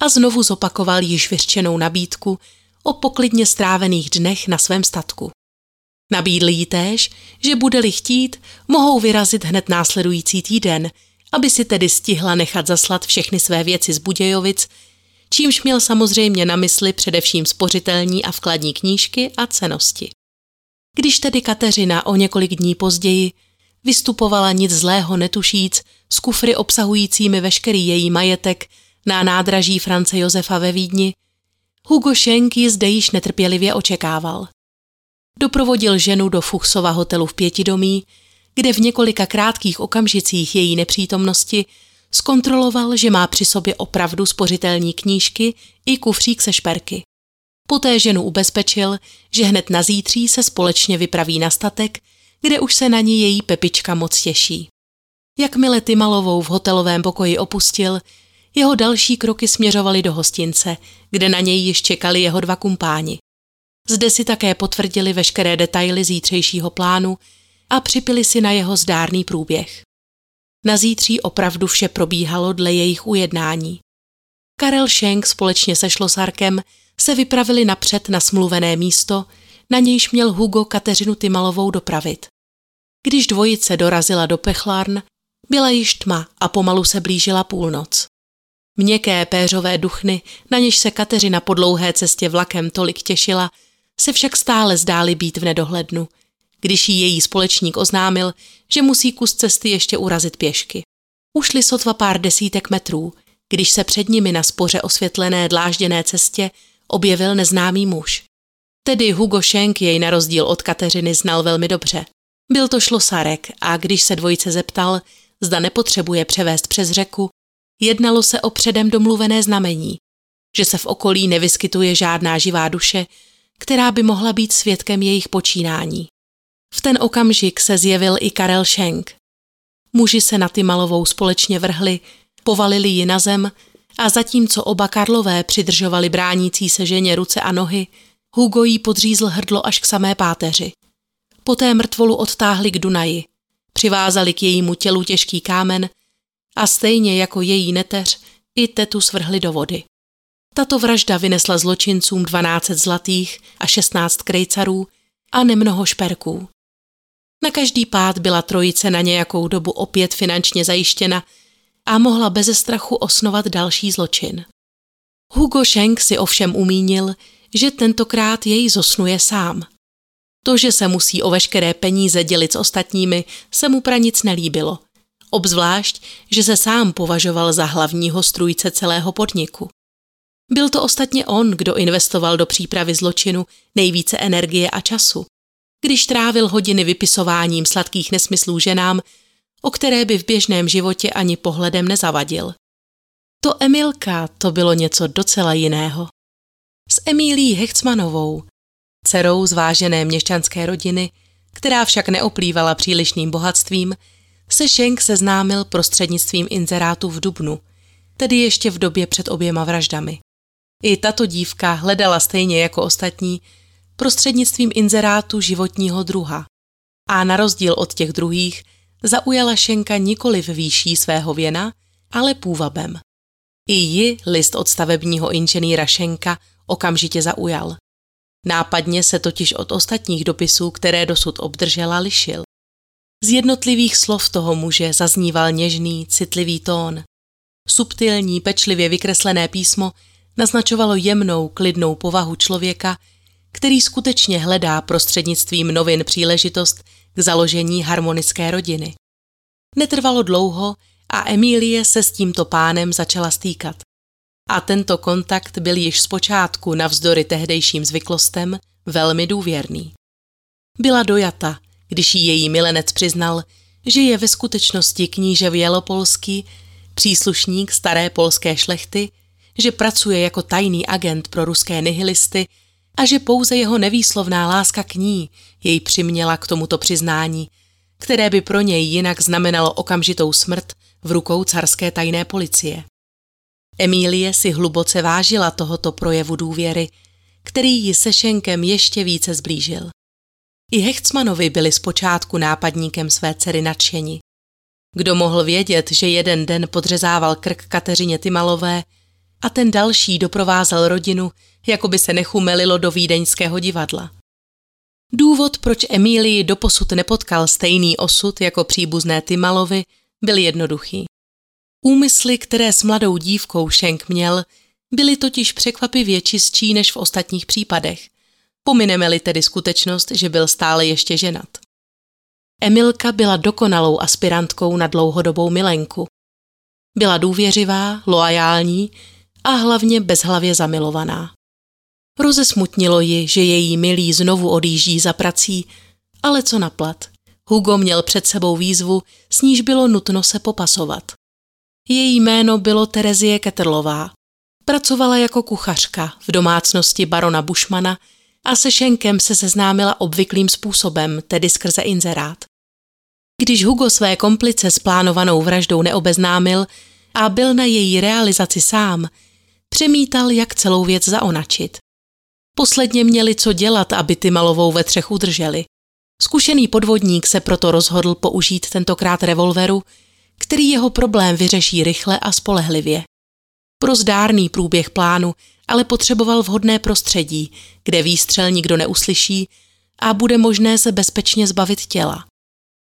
a znovu zopakoval již vyřčenou nabídku o poklidně strávených dnech na svém statku. Nabídl jí též, že bude-li chtít, mohou vyrazit hned následující týden, aby si tedy stihla nechat zaslat všechny své věci z Budějovic, čímž měl samozřejmě na mysli především spořitelní a vkladní knížky a cenosti. Když tedy Kateřina o několik dní později vystupovala nic zlého netušíc s kufry obsahujícími veškerý její majetek na nádraží France Josefa ve Vídni, Hugo Schenk ji zde již netrpělivě očekával. Doprovodil ženu do Fuchsova hotelu v Pětidomí, kde v několika krátkých okamžicích její nepřítomnosti zkontroloval, že má při sobě opravdu spořitelní knížky i kufřík se šperky. Poté ženu ubezpečil, že hned na zítří se společně vypraví na statek, kde už se na ní její Pepička moc těší. Jakmile Tymalovou v hotelovém pokoji opustil, jeho další kroky směřovaly do hostince, kde na něj již čekali jeho dva kumpáni. Zde si také potvrdili veškeré detaily zítřejšího plánu a připili si na jeho zdárný průběh. Na zítří opravdu vše probíhalo dle jejich ujednání. Karel Schenk společně se Šlosarkem se vypravili napřed na smluvené místo, na nějž měl Hugo Kateřinu Tymalovou dopravit. Když dvojice dorazila do Pechlarn, byla již tma a pomalu se blížila půlnoc. Měkké péřové duchny, na něž se Kateřina po dlouhé cestě vlakem tolik těšila, se však stále zdály být v nedohlednu, když jí její společník oznámil, že musí kus cesty ještě urazit pěšky. Ušli sotva pár desítek metrů, když se před nimi na spoře osvětlené dlážděné cestě objevil neznámý muž. Tedy Hugo Schenk jej na rozdíl od Kateřiny znal velmi dobře. Byl to šlosarek a když se dvojice zeptal, zda nepotřebuje převést přes řeku, jednalo se o předem domluvené znamení, že se v okolí nevyskytuje žádná živá duše, která by mohla být svědkem jejich počínání. V ten okamžik se zjevil i Karel Schenk. Muži se na Tymalovou společně vrhli, povalili ji na zem a zatímco oba Karlové přidržovali bránící se ženě ruce a nohy, Hugo jí podřízl hrdlo až k samé páteři. Poté mrtvolu odtáhli k Dunaji, přivázali k jejímu tělu těžký kámen a stejně jako její neteř i tetu svrhli do vody. Tato vražda vynesla zločincům 12 zlatých a 16 krejcarů a nemnoho šperků. Na každý pád byla trojice na nějakou dobu opět finančně zajištěna a mohla beze strachu osnovat další zločin. Hugo Schenk si ovšem umínil, že tentokrát jej zosnuje sám. To, že se musí o veškeré peníze dělit s ostatními, se mu pra nic nelíbilo. Obzvlášť, že se sám považoval za hlavního strůjce celého podniku. Byl to ostatně on, kdo investoval do přípravy zločinu nejvíce energie a času. Když trávil hodiny vypisováním sladkých nesmyslů ženám, o které by v běžném životě ani pohledem nezavadil. To Emilka to bylo něco docela jiného. S Emílí Hecmanovou, dcerou zvážené měšťanské rodiny, která však neoplývala přílišným bohatstvím, se Schenk seznámil prostřednictvím inzerátu v Dubnu, tedy ještě v době před oběma vraždami. I tato dívka hledala stejně jako ostatní prostřednictvím inzerátu životního druha. A na rozdíl od těch druhých zaujala Šenka nikoli v výší svého věna, ale půvabem. I ji list od stavebního inženýra Šenka okamžitě zaujal. Nápadně se totiž od ostatních dopisů, které dosud obdržela, lišil. Z jednotlivých slov toho muže zazníval něžný, citlivý tón. Subtilní, pečlivě vykreslené písmo naznačovalo jemnou, klidnou povahu člověka, který skutečně hledá prostřednictvím novin příležitost k založení harmonické rodiny. Netrvalo dlouho a Emílie se s tímto pánem začala stýkat. A tento kontakt byl již zpočátku navzdory tehdejším zvyklostem velmi důvěrný. Byla dojata, když jí její milenec přiznal, že je ve skutečnosti kníže Vělopolský, příslušník staré polské šlechty, že pracuje jako tajný agent pro ruské nihilisty a že pouze jeho nevýslovná láska k ní jej přiměla k tomuto přiznání, které by pro něj jinak znamenalo okamžitou smrt v rukou carské tajné policie. Emílie si hluboce vážila tohoto projevu důvěry, který ji se Šenkem ještě více zblížil. I Hechtsmanovi byli zpočátku nápadníkem své dcery nadšeni. Kdo mohl vědět, že jeden den podřezával krk Kateřině Tymalové a ten další doprovázel rodinu, jako by se nechumelilo do vídeňského divadla. Důvod, proč Emílii doposud nepotkal stejný osud jako příbuzné Tymalovi, byl jednoduchý. Úmysly, které s mladou dívkou Šenk měl, byly totiž překvapivě čistší než v ostatních případech. Pomineme-li tedy skutečnost, že byl stále ještě ženat. Emilka byla dokonalou aspirantkou na dlouhodobou milenku. Byla důvěřivá, loajální a hlavně bezhlavě zamilovaná. Rozesmutnilo ji, že její milý znovu odjíždí za prací, ale co naplat. Hugo měl před sebou výzvu, s níž bylo nutno se popasovat. Její jméno bylo Terezie Ketrlová. Pracovala jako kuchařka v domácnosti barona Bušmana a se Šenkem se seznámila obvyklým způsobem, tedy skrze inzerát. Když Hugo své komplice s plánovanou vraždou neobeznámil a byl na její realizaci sám, přemítal, jak celou věc zaonačit. Posledně měli co dělat, aby ty malovou ve třech udrželi. Zkušený podvodník se proto rozhodl použít tentokrát revolveru, který jeho problém vyřeší rychle a spolehlivě. Pro zdárný průběh plánu ale potřeboval vhodné prostředí, kde výstřel nikdo neuslyší a bude možné se bezpečně zbavit těla.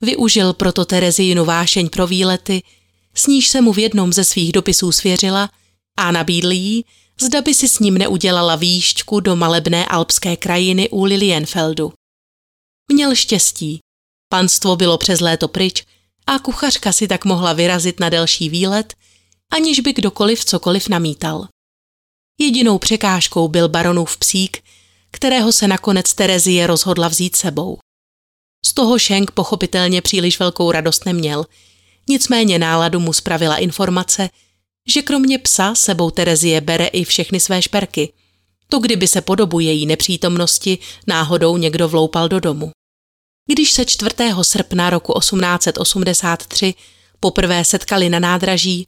Využil proto Terezínu vášeň pro výlety, s níž se mu v jednom ze svých dopisů svěřila a nabídl jí, zda by si s ním neudělala výšťku do malebné alpské krajiny u Lilienfeldu. Měl štěstí. Panstvo bylo přes léto pryč a kuchařka si tak mohla vyrazit na delší výlet, aniž by kdokoliv cokoliv namítal. Jedinou překážkou byl baronův psík, kterého se nakonec Terezie rozhodla vzít sebou. Z toho Schenk pochopitelně příliš velkou radost neměl, nicméně náladu mu spravila informace, že kromě psa sebou Terezie bere i všechny své šperky. To kdyby se po dobu její nepřítomnosti náhodou někdo vloupal do domu. Když se 4. srpna roku 1883 poprvé setkali na nádraží,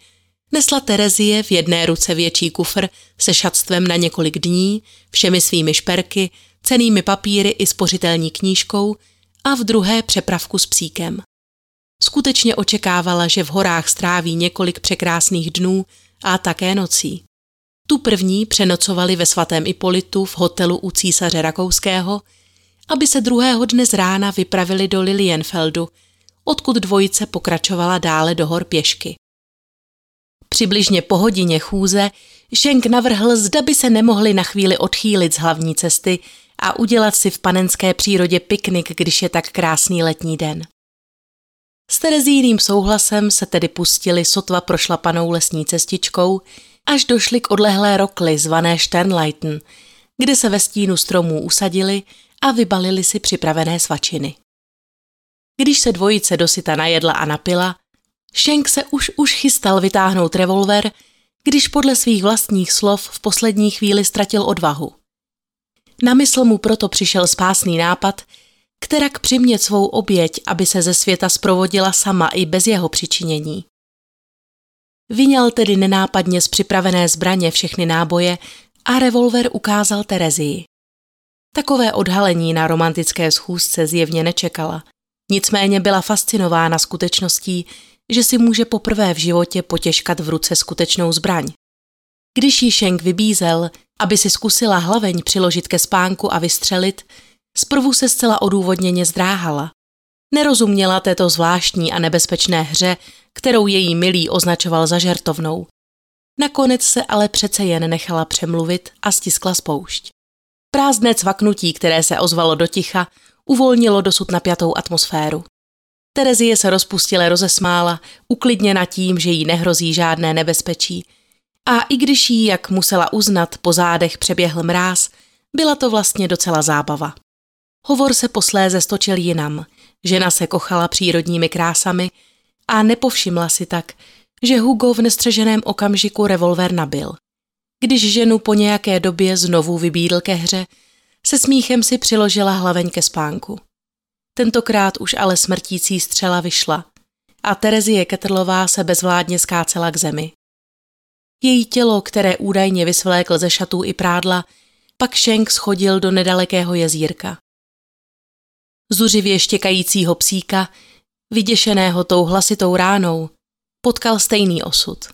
nesla Terezie v jedné ruce větší kufr se šatstvem na několik dní, všemi svými šperky, cenými papíry i spořitelní knížkou a v druhé přepravku s psíkem. Skutečně očekávala, že v horách stráví několik překrásných dnů a také nocí. Tu první přenocovali ve svatém Ipolitu v hotelu u císaře Rakouského, aby se druhého dne z rána vypravili do Lilienfeldu, odkud dvojice pokračovala dále do hor pěšky. Přibližně po hodině chůze Šenk navrhl, zda by se nemohli na chvíli odchýlit z hlavní cesty a udělat si v panenské přírodě piknik, když je tak krásný letní den. S Terezíným souhlasem se tedy pustili sotva prošlapanou lesní cestičkou, až došli k odlehlé rokli zvané Sternleiten, kde se ve stínu stromů usadili a vybalili si připravené svačiny. Když se dvojice dosyta najedla a napila, Schenk se už už chystal vytáhnout revolver, když podle svých vlastních slov v poslední chvíli ztratil odvahu. Na mysl mu proto přišel spásný nápad, kterak přimět svou oběť, aby se ze světa zprovodila sama i bez jeho přičinění. Vyňal tedy nenápadně z připravené zbraně všechny náboje a revolver ukázal Terezii. Takové odhalení na romantické schůzce zjevně nečekala. Nicméně byla fascinována skutečností, že si může poprvé v životě potěžkat v ruce skutečnou zbraň. Když jí Šenk vybízel, aby si zkusila hlaveň přiložit ke spánku a vystřelit, zprvu se zcela odůvodněně zdráhala. Nerozuměla této zvláštní a nebezpečné hře, kterou její milý označoval za žertovnou. Nakonec se ale přece jen nechala přemluvit a stiskla spoušť. Prázdné cvaknutí, které se ozvalo do ticha, uvolnilo dosud napjatou atmosféru. Terezie se rozpustile rozesmála, uklidněna tím, že jí nehrozí žádné nebezpečí. A i když jí, jak musela uznat, po zádech přeběhl mráz, byla to vlastně docela zábava. Hovor se posléze stočil jinam. Žena se kochala přírodními krásami a nepovšimla si tak, že Hugo v nestřeženém okamžiku revolver nabil. Když ženu po nějaké době znovu vybídl ke hře, se smíchem si přiložila hlaveň ke spánku. Tentokrát už ale smrtící střela vyšla a Terezie Ketrlová se bezvládně skácela k zemi. Její tělo, které údajně vysvlékl ze šatů i prádla, pak Šenk schodil do nedalekého jezírka. Zuřivě štěkajícího psíka, vyděšeného tou hlasitou ránou, potkal stejný osud.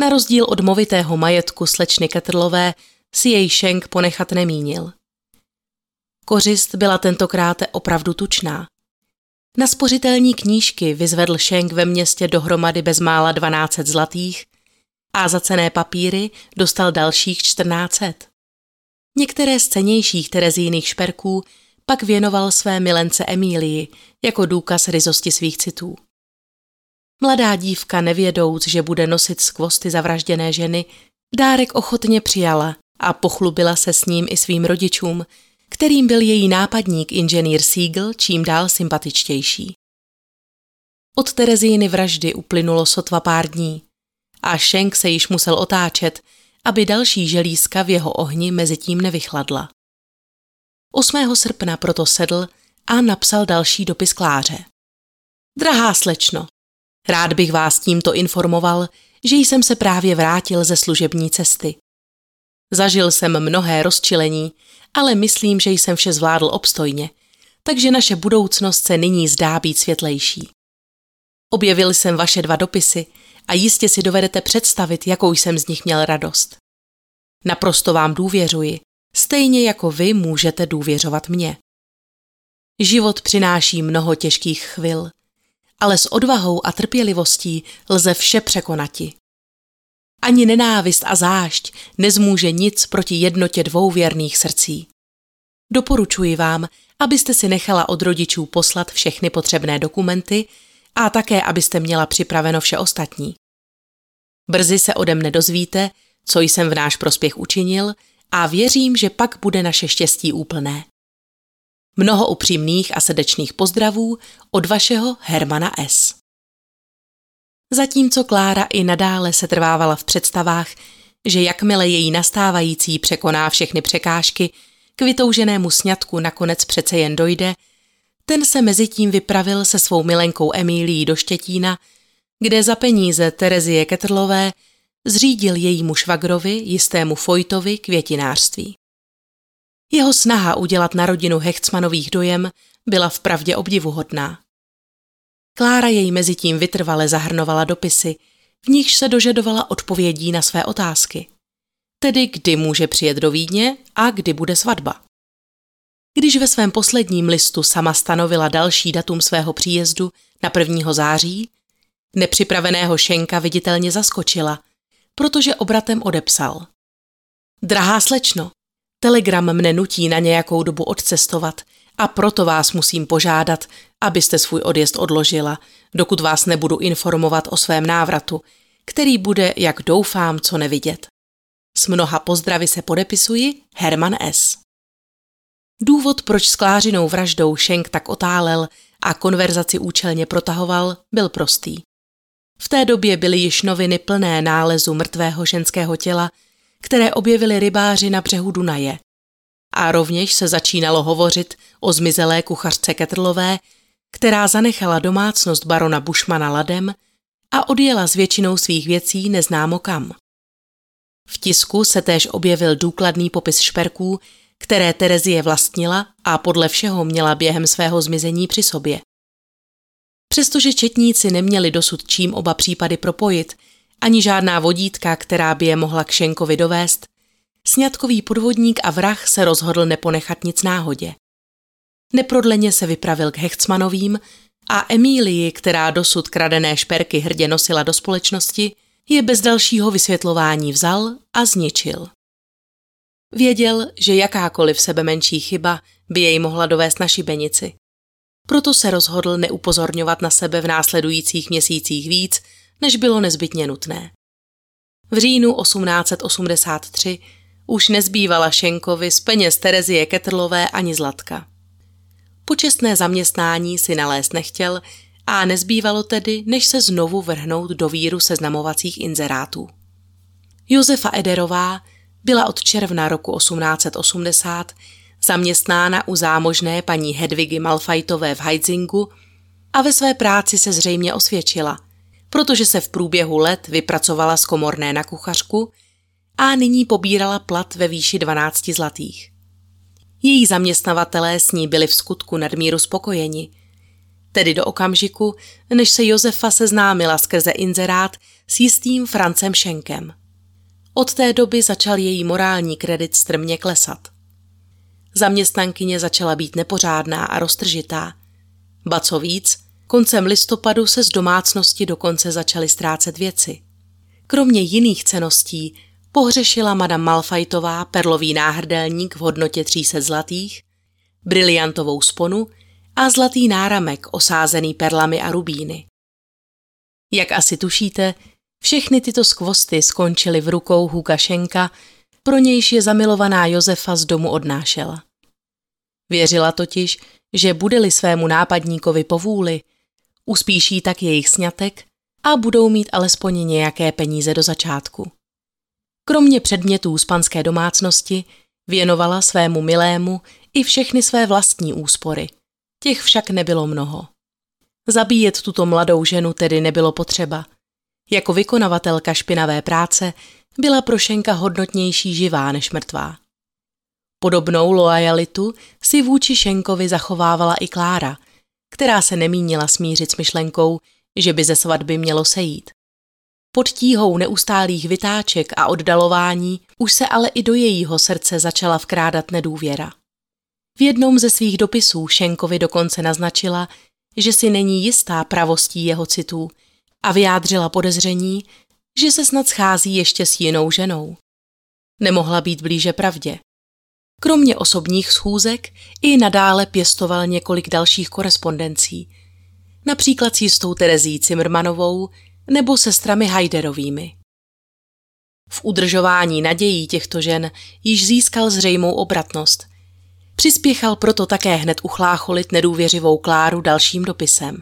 Na rozdíl od movitého majetku slečny Ketrlové si jej Šenk ponechat nemínil. Kořist byla tentokrát opravdu tučná. Na spořitelní knížky vyzvedl Šenk ve městě dohromady bezmála 12 zlatých a za cené papíry dostal dalších 1400. Některé z cenějších Terezíných šperků pak věnoval své milence Emílii jako důkaz ryzosti svých citů. Mladá dívka nevědouc, že bude nosit skvosty zavražděné ženy, dárek ochotně přijala a pochlubila se s ním i svým rodičům, kterým byl její nápadník inženýr Siegel čím dál sympatičtější. Od Terezíny vraždy uplynulo sotva pár dní a Schenk se již musel otáčet, aby další želízka v jeho ohni mezi tím nevychladla. 8. srpna proto sedl a napsal další dopis Kláře. Drahá slečno, rád bych vás tímto informoval, že jsem se právě vrátil ze služební cesty. Zažil jsem mnohé rozčilení, ale myslím, že jsem vše zvládl obstojně, takže naše budoucnost se nyní zdá být světlejší. Objevil jsem vaše dva dopisy a jistě si dovedete představit, jakou jsem z nich měl radost. Naprosto vám důvěřuji, stejně jako vy můžete důvěřovat mně. Život přináší mnoho těžkých chvil, ale s odvahou a trpělivostí lze vše překonati. Ani nenávist a zášť nezmůže nic proti jednotě dvou věrných srdcí. Doporučuji vám, abyste si nechala od rodičů poslat všechny potřebné dokumenty a také, abyste měla připraveno vše ostatní. Brzy se ode mne dozvíte, co jsem v náš prospěch učinil a věřím, že pak bude naše štěstí úplné. Mnoho upřímných a srdečných pozdravů od vašeho Hermana S. Zatímco Klára i nadále se trvávala v představách, že jakmile její nastávající překoná všechny překážky, k vytouženému sňatku nakonec přece jen dojde, ten se mezitím vypravil se svou milenkou Emílií do Štětína, kde za peníze Terezie Ketrlové zřídil jejímu švagrovi, jistému Fojtovi, květinářství. Jeho snaha udělat na rodinu Hechtsmanových dojem byla vpravdě obdivuhodná. Klára jej mezi tím vytrvale zahrnovala dopisy, v nichž se dožadovala odpovědí na své otázky. Tedy kdy může přijet do Vídně a kdy bude svatba. Když ve svém posledním listu sama stanovila další datum svého příjezdu na 1. září, nepřipraveného Šenka viditelně zaskočila, protože obratem odepsal. Drahá slečno, telegram mne nutí na nějakou dobu odcestovat a proto vás musím požádat, abyste svůj odjezd odložila, dokud vás nebudu informovat o svém návratu, který bude, jak doufám, co nevidět. S mnoha pozdravy se podepisuji Herman S. Důvod, proč s Klářinou vraždou Schenk tak otálel a konverzaci účelně protahoval, byl prostý. V té době byly již noviny plné nálezu mrtvého ženského těla, které objevili rybáři na břehu Dunaje. A rovněž se začínalo hovořit o zmizelé kuchařce Ketrlové, která zanechala domácnost barona Bušmana ladem a odjela s většinou svých věcí neznámo kam. V tisku se též objevil důkladný popis šperků, které Terezie vlastnila a podle všeho měla během svého zmizení při sobě. Přestože četníci neměli dosud čím oba případy propojit, ani žádná vodítka, která by je mohla k Šenkovi dovést, sňatkový podvodník a vrah se rozhodl neponechat nic náhodě. Neprodleně se vypravil k Hechtsmanovým a Emílii, která dosud kradené šperky hrdě nosila do společnosti, je bez dalšího vysvětlování vzal a zničil. Věděl, že jakákoliv sebe menší chyba by jej mohla dovést na šibenici. Proto se rozhodl neupozorňovat na sebe v následujících měsících víc, než bylo nezbytně nutné. V říjnu 1883 už nezbývala Šenkovi z peněz Terezie Ketrlové ani zlatka. Počestné zaměstnání si nalézt nechtěl a nezbývalo tedy, než se znovu vrhnout do víru seznamovacích inzerátů. Josefa Ederová byla od června roku 1880 zaměstnána u zámožné paní Hedvigy Malfajtové v Heidzingu a ve své práci se zřejmě osvědčila, protože se v průběhu let vypracovala z komorné na kuchařku a nyní pobírala plat ve výši 12 zlatých. Její zaměstnavatelé s ní byli v skutku nadmíru spokojeni, tedy do okamžiku, než se Josefa seznámila skrze inzerát s jistým Francem Šenkem. Od té doby začal její morální kredit strmě klesat. Zaměstnankyně začala být nepořádná a roztržitá. Ba co víc, koncem listopadu se z domácnosti dokonce začaly ztrácet věci. Kromě jiných ceností pohřešila madam Malfajtová perlový náhrdelník v hodnotě 300 zlatých, briliantovou sponu a zlatý náramek osázený perlami a rubíny. Jak asi tušíte, všechny tyto skvosty skončily v rukou Hukašenka, pro nějž je zamilovaná Josefa z domu odnášela. Věřila totiž, že bude-li svému nápadníkovi povůli, uspíší tak jejich sňatek a budou mít alespoň nějaké peníze do začátku. Kromě předmětů z panské domácnosti věnovala svému milému i všechny své vlastní úspory. Těch však nebylo mnoho. Zabíjet tuto mladou ženu tedy nebylo potřeba. Jako vykonavatelka špinavé práce byla Prošenka hodnotnější živá než mrtvá. Podobnou loajalitu si vůči Šenkovi zachovávala i Klára, která se nemínila smířit s myšlenkou, že by ze svatby mělo sejít. Pod tíhou neustálých vytáček a oddalování už se ale i do jejího srdce začala vkrádat nedůvěra. V jednom ze svých dopisů Šenkovi dokonce naznačila, že si není jistá pravostí jeho citů a vyjádřila podezření, že se snad schází ještě s jinou ženou. Nemohla být blíže pravdě. Kromě osobních schůzek i nadále pěstoval několik dalších korespondencí, například s jistou Terezí Cimrmanovou nebo sestrami Hajderovými. V udržování nadějí těchto žen již získal zřejmou obratnost. Přispěchal proto také hned uchlácholit nedůvěřivou Kláru dalším dopisem.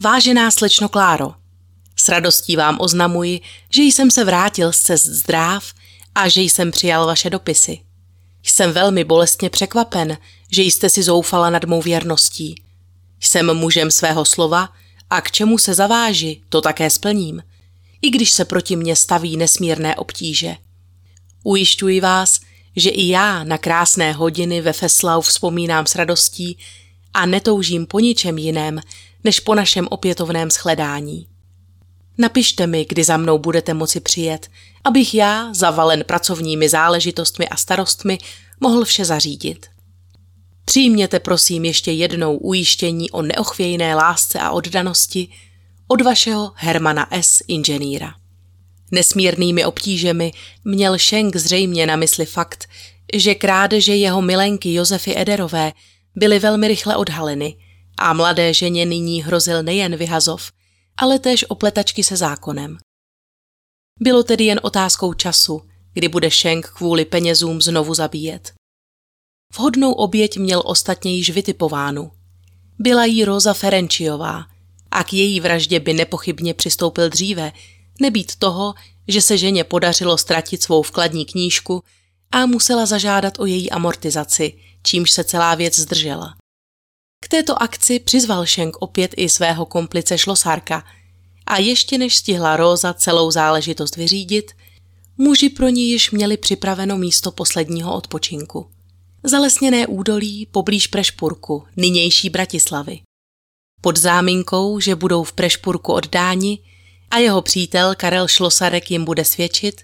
Vážená slečno Kláro, s radostí vám oznamuji, že jsem se vrátil z cest zdráv a že jsem přijal vaše dopisy. Jsem velmi bolestně překvapen, že jste si zoufala nad mou věrností. Jsem mužem svého slova a k čemu se zaváži, to také splním, i když se proti mně staví nesmírné obtíže. Ujišťuji vás, že i já na krásné hodiny ve Feslau vzpomínám s radostí a netoužím po ničem jiném, než po našem opětovném shledání. Napište mi, kdy za mnou budete moci přijet, abych já, zavalen pracovními záležitostmi a starostmi, mohl vše zařídit. Přijměte prosím ještě jednou ujištění o neochvějné lásce a oddanosti od vašeho Hermana S. inženýra. Nesmírnými obtížemi měl Schenk zřejmě na mysli fakt, že krádeže jeho milenky Josefy Ederové byly velmi rychle odhaleny a mladé ženě nyní hrozil nejen vyhazov, ale též opletačky se zákonem. Bylo tedy jen otázkou času, kdy bude Schenk kvůli penězům znovu zabíjet. Vhodnou oběť měl ostatně již vytipovánu. Byla jí Rosa Ferenčiová a k její vraždě by nepochybně přistoupil dříve, nebýt toho, že se ženě podařilo ztratit svou vkladní knížku a musela zažádat o její amortizaci, čímž se celá věc zdržela. K této akci přizval Schenk opět i svého komplice Šlosárka a ještě než stihla Róza celou záležitost vyřídit, muži pro ní již měli připraveno místo posledního odpočinku. Zalesněné údolí poblíž Prešpurku, nynější Bratislavy. Pod záminkou, že budou v Prešpurku oddáni a jeho přítel Karel Šlosarek jim bude svědčit,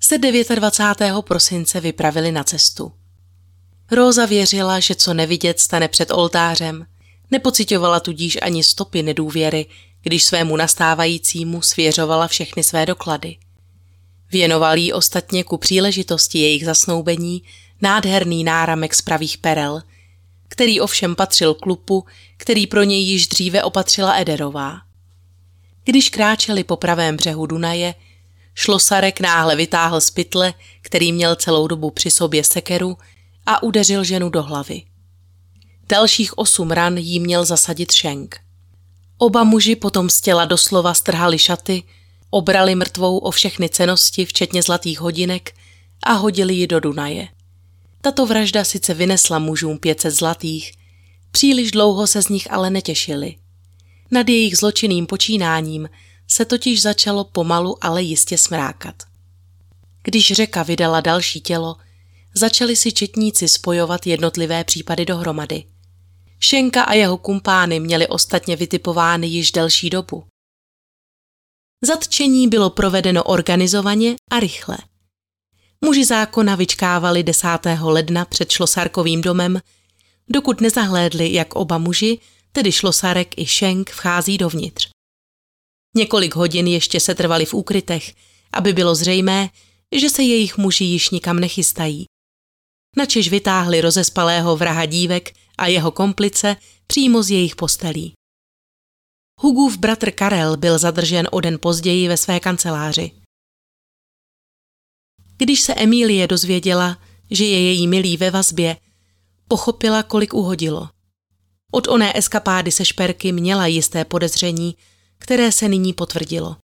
se 29. prosince vypravili na cestu. Róza věřila, že co nevidět stane před oltářem, nepocitovala tudíž ani stopy nedůvěry, když svému nastávajícímu svěřovala všechny své doklady. Věnoval jí ostatně ku příležitosti jejich zasnoubení nádherný náramek z pravých perel, který ovšem patřil klupu, který pro něj již dříve opatřila Ederová. Když kráčeli po pravém břehu Dunaje, šlosarek náhle vytáhl z pytle, který měl celou dobu při sobě sekeru, a udeřil ženu do hlavy. Dalších osm ran jí měl zasadit šenk. Oba muži potom z těla doslova strhali šaty, obrali mrtvou o všechny cenosti, včetně zlatých hodinek, a hodili ji do Dunaje. Tato vražda sice vynesla mužům 500 zlatých, příliš dlouho se z nich ale netěšili. Nad jejich zločinným počínáním se totiž začalo pomalu, ale jistě smrákat. Když řeka vydala další tělo, začali si četníci spojovat jednotlivé případy dohromady. Šenka a jeho kumpány měli ostatně vytipovány již delší dobu. Zatčení bylo provedeno organizovaně a rychle. Muži zákona vyčkávali 10. ledna před šlosárkovým domem, dokud nezahlédli, jak oba muži, tedy šlosárek i Šenk, vchází dovnitř. Několik hodin ještě se trvali v úkrytech, aby bylo zřejmé, že se jejich muži již nikam nechystají. Načež vytáhli rozespalého vraha dívek a jeho komplice přímo z jejich postelí. Hugův bratr Karel byl zadržen o den později ve své kanceláři. Když se Emílie dozvěděla, že je její milý ve vazbě, pochopila, kolik uhodilo. Od oné eskapády se šperky měla jisté podezření, které se nyní potvrdilo.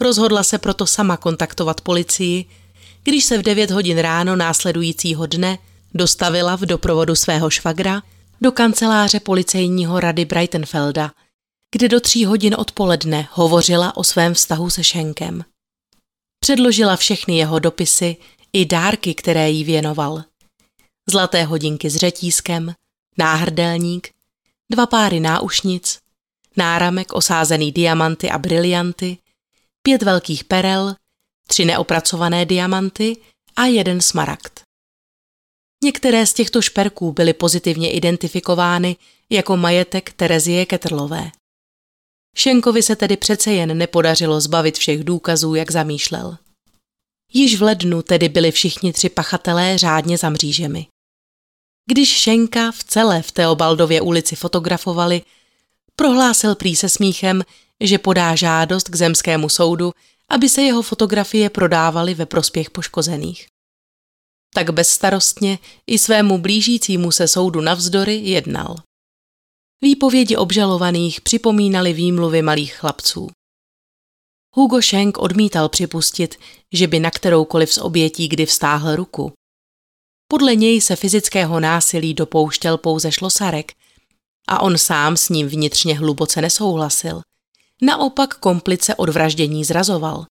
Rozhodla se proto sama kontaktovat policii, když se v 9 hodin ráno následujícího dne dostavila v doprovodu svého švagra do kanceláře policejního rady Brightenfelda, kde do tří hodin odpoledne hovořila o svém vztahu se Šenkem. Předložila všechny jeho dopisy i dárky, které jí věnoval. Zlaté hodinky s řetízkem, náhrdelník, dva páry náušnic, náramek osázený diamanty a brilianty, pět velkých perel, tři neopracované diamanty a jeden smaragd. Některé z těchto šperků byly pozitivně identifikovány jako majetek Terezie Ketrlové. Šenkovi se tedy přece jen nepodařilo zbavit všech důkazů, jak zamýšlel. Již v lednu tedy byli všichni tři pachatelé řádně za mřížemi. Když Šenka v celé v Teobaldově ulici fotografovali, prohlásil prý se smíchem, že podá žádost k zemskému soudu, aby se jeho fotografie prodávaly ve prospěch poškozených. Tak bezstarostně i svému blížícímu se soudu navzdory jednal. Výpovědi obžalovaných připomínaly výmluvy malých chlapců. Hugo Schenk odmítal připustit, že by na kteroukoliv z obětí kdy vstáhl ruku. Podle něj se fyzického násilí dopouštěl pouze šlosarek a on sám s ním vnitřně hluboce nesouhlasil. Naopak komplice od vraždění zrazoval.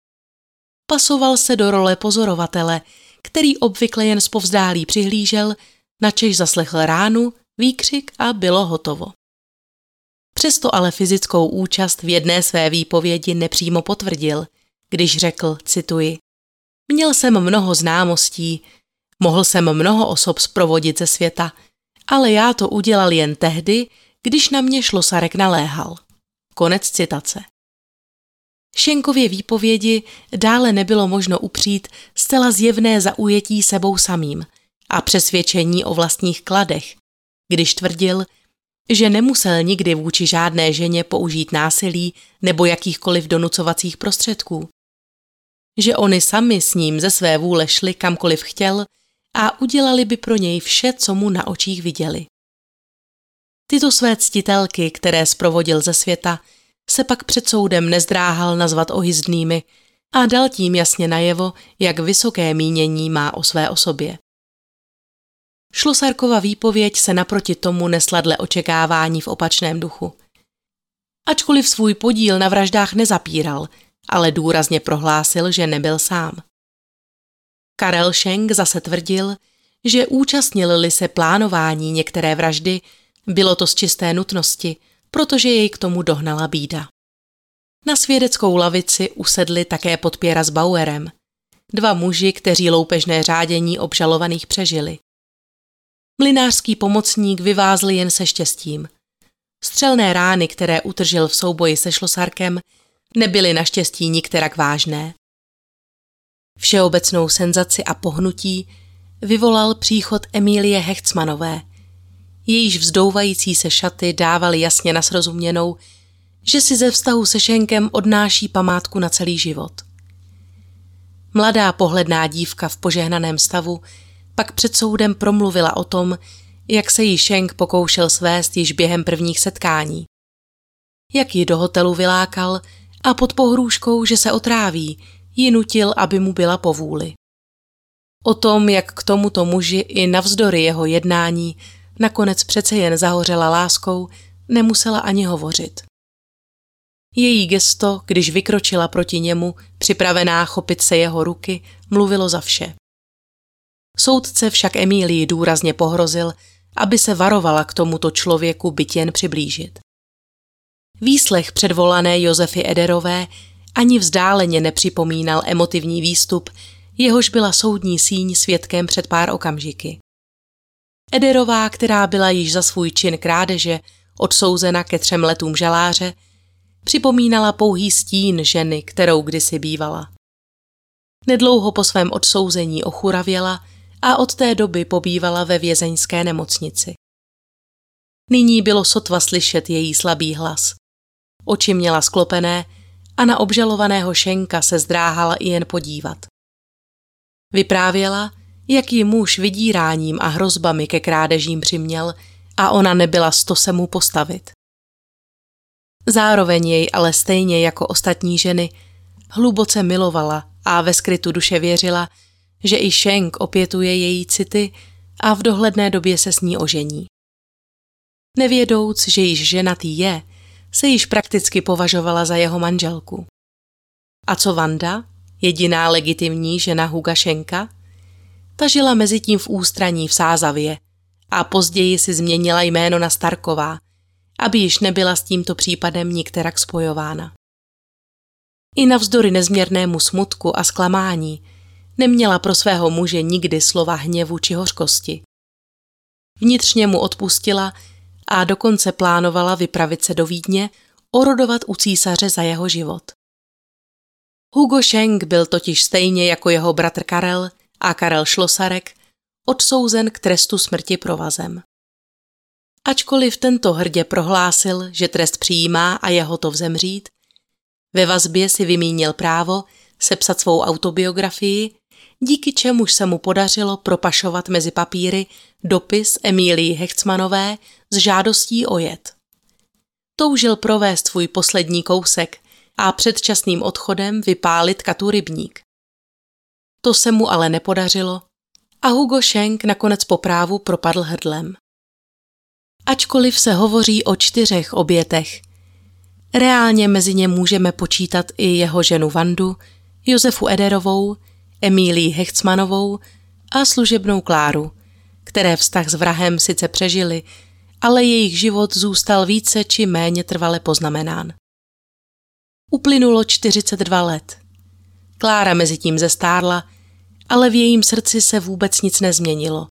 Pasoval se do role pozorovatele, který obvykle jen zpovzdálí přihlížel, načež zaslechl ránu, výkřik a bylo hotovo. Přesto ale fyzickou účast v jedné své výpovědi nepřímo potvrdil, když řekl, cituji, Měl jsem mnoho známostí, mohl jsem mnoho osob zprovodit ze světa, ale já to udělal jen tehdy, když na mě šlosarek naléhal. Konec citace. Šenkově výpovědi dále nebylo možno upřít zcela zjevné zaujetí sebou samým a přesvědčení o vlastních kladech, když tvrdil, že nemusel nikdy vůči žádné ženě použít násilí nebo jakýchkoliv donucovacích prostředků. Že oni sami s ním ze své vůle šli kamkoliv chtěl a udělali by pro něj vše, co mu na očích viděli. Tyto své ctitelky, které zprovodil ze světa, se pak před soudem nezdráhal nazvat ohyzdnými a dal tím jasně najevo, jak vysoké mínění má o své osobě. Šlosarkova výpověď se naproti tomu nesla dle očekávání v opačném duchu. Ačkoliv svůj podíl na vraždách nezapíral, ale důrazně prohlásil, že nebyl sám. Karel Schenk zase tvrdil, že účastnili se plánování některé vraždy, bylo to z čisté nutnosti, protože jej k tomu dohnala bída. Na svědeckou lavici usedli také podpěra s Bauerem, dva muži, kteří loupežné řádění obžalovaných přežili. Mlinářský pomocník vyvázl jen se štěstím. Střelné rány, které utržil v souboji se šlosarkem, nebyly naštěstí nikterak vážné. Všeobecnou senzaci a pohnutí vyvolal příchod Emílie Hechtsmanové. Jejíž vzdouvající se šaty dávaly jasně na srozuměnou, že si ze vztahu se Šenkem odnáší památku na celý život. Mladá pohledná dívka v požehnaném stavu pak před soudem promluvila o tom, jak se jí Schenk pokoušel svést již během prvních setkání. Jak ji do hotelu vylákal a pod pohrůžkou, že se otráví, ji nutil, aby mu byla povůli. O tom, jak k tomuto muži i navzdory jeho jednání nakonec přece jen zahořela láskou, nemusela ani hovořit. Její gesto, když vykročila proti němu, připravená chopit se jeho ruky, mluvilo za vše. Soudce však Emílii důrazně pohrozil, aby se varovala k tomuto člověku byt jen přiblížit. Výslech předvolané Josefy Ederové ani vzdáleně nepřipomínal emotivní výstup, jehož byla soudní síň svědkem před pár okamžiky. Ederová, která byla již za svůj čin krádeže odsouzena ke třem letům žaláře, připomínala pouhý stín ženy, kterou kdysi bývala. Nedlouho po svém odsouzení ochuravěla a od té doby pobývala ve vězeňské nemocnici. Nyní bylo sotva slyšet její slabý hlas. Oči měla sklopené a na obžalovaného Šenka se zdráhala i jen podívat. Vyprávěla, jak ji muž vydíráním a hrozbami ke krádežím přiměl a ona nebyla sto se mu postavit. Zároveň jej ale stejně jako ostatní ženy hluboce milovala a ve skrytu duše věřila, že i Schenk opětuje její city a v dohledné době se s ní ožení. Nevědouc, že již ženatý je, se již prakticky považovala za jeho manželku. A co Vanda, jediná legitimní žena Huga Šenka? Ta žila mezi tím v ústraní v Sázavě a později si změnila jméno na Starková, aby již nebyla s tímto případem nikterak spojována. I navzdory nezměrnému smutku a zklamání neměla pro svého muže nikdy slova hněvu či hořkosti. Vnitřně mu odpustila a dokonce plánovala vypravit se do Vídně, orodovat u císaře za jeho život. Hugo Schenk byl totiž stejně jako jeho bratr Karel a Karel Šlosarek odsouzen k trestu smrti provazem. Ačkoliv tento hrdě prohlásil, že trest přijímá a je hotov zemřít, ve vazbě si vymínil právo sepsat svou autobiografii, díky čemuž se mu podařilo propašovat mezi papíry dopis Emílii Hecmannové s žádostí o jed. Toužil provést svůj poslední kousek a předčasným odchodem vypálit katu rybník. To se mu ale nepodařilo a Hugo Schenk nakonec po právu propadl hrdlem. Ačkoliv se hovoří o čtyřech obětech, reálně mezi ně můžeme počítat i jeho ženu Vandu, Josefu Ederovou, Emílii Hecmanovou a služebnou Kláru, které vztah s vrahem sice přežili, ale jejich život zůstal více či méně trvale poznamenán. Uplynulo 42 let. Klára mezi tím zestárla, ale v jejím srdci se vůbec nic nezměnilo.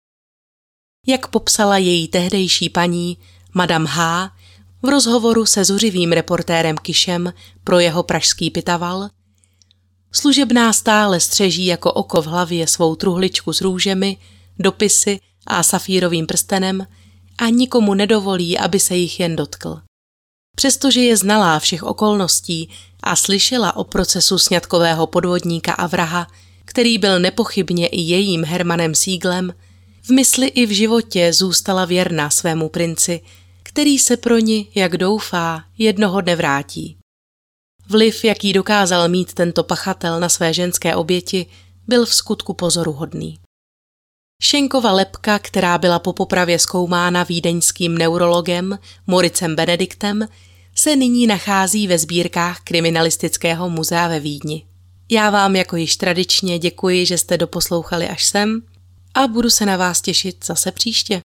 Jak popsala její tehdejší paní, Madame H., v rozhovoru se zuřivým reportérem Kišem pro jeho pražský pitaval, služebná stále střeží jako oko v hlavě svou truhličku s růžemi, dopisy a safírovým prstenem a nikomu nedovolí, aby se jich jen dotkl. Přestože je znalá všech okolností a slyšela o procesu sňatkového podvodníka a vraha, který byl nepochybně i jejím Hermanem Síglem, v mysli i v životě zůstala věrná svému princi, který se pro ní, jak doufá, jednoho dne vrátí. Vliv, jaký dokázal mít tento pachatel na své ženské oběti, byl v skutku pozoruhodný. Šenkova lepka, která byla po popravě zkoumána vídeňským neurologem Moricem Benediktem, se nyní nachází ve sbírkách Kriminalistického muzea ve Vídni. Já vám jako již tradičně děkuji, že jste doposlouchali až sem a budu se na vás těšit zase příště.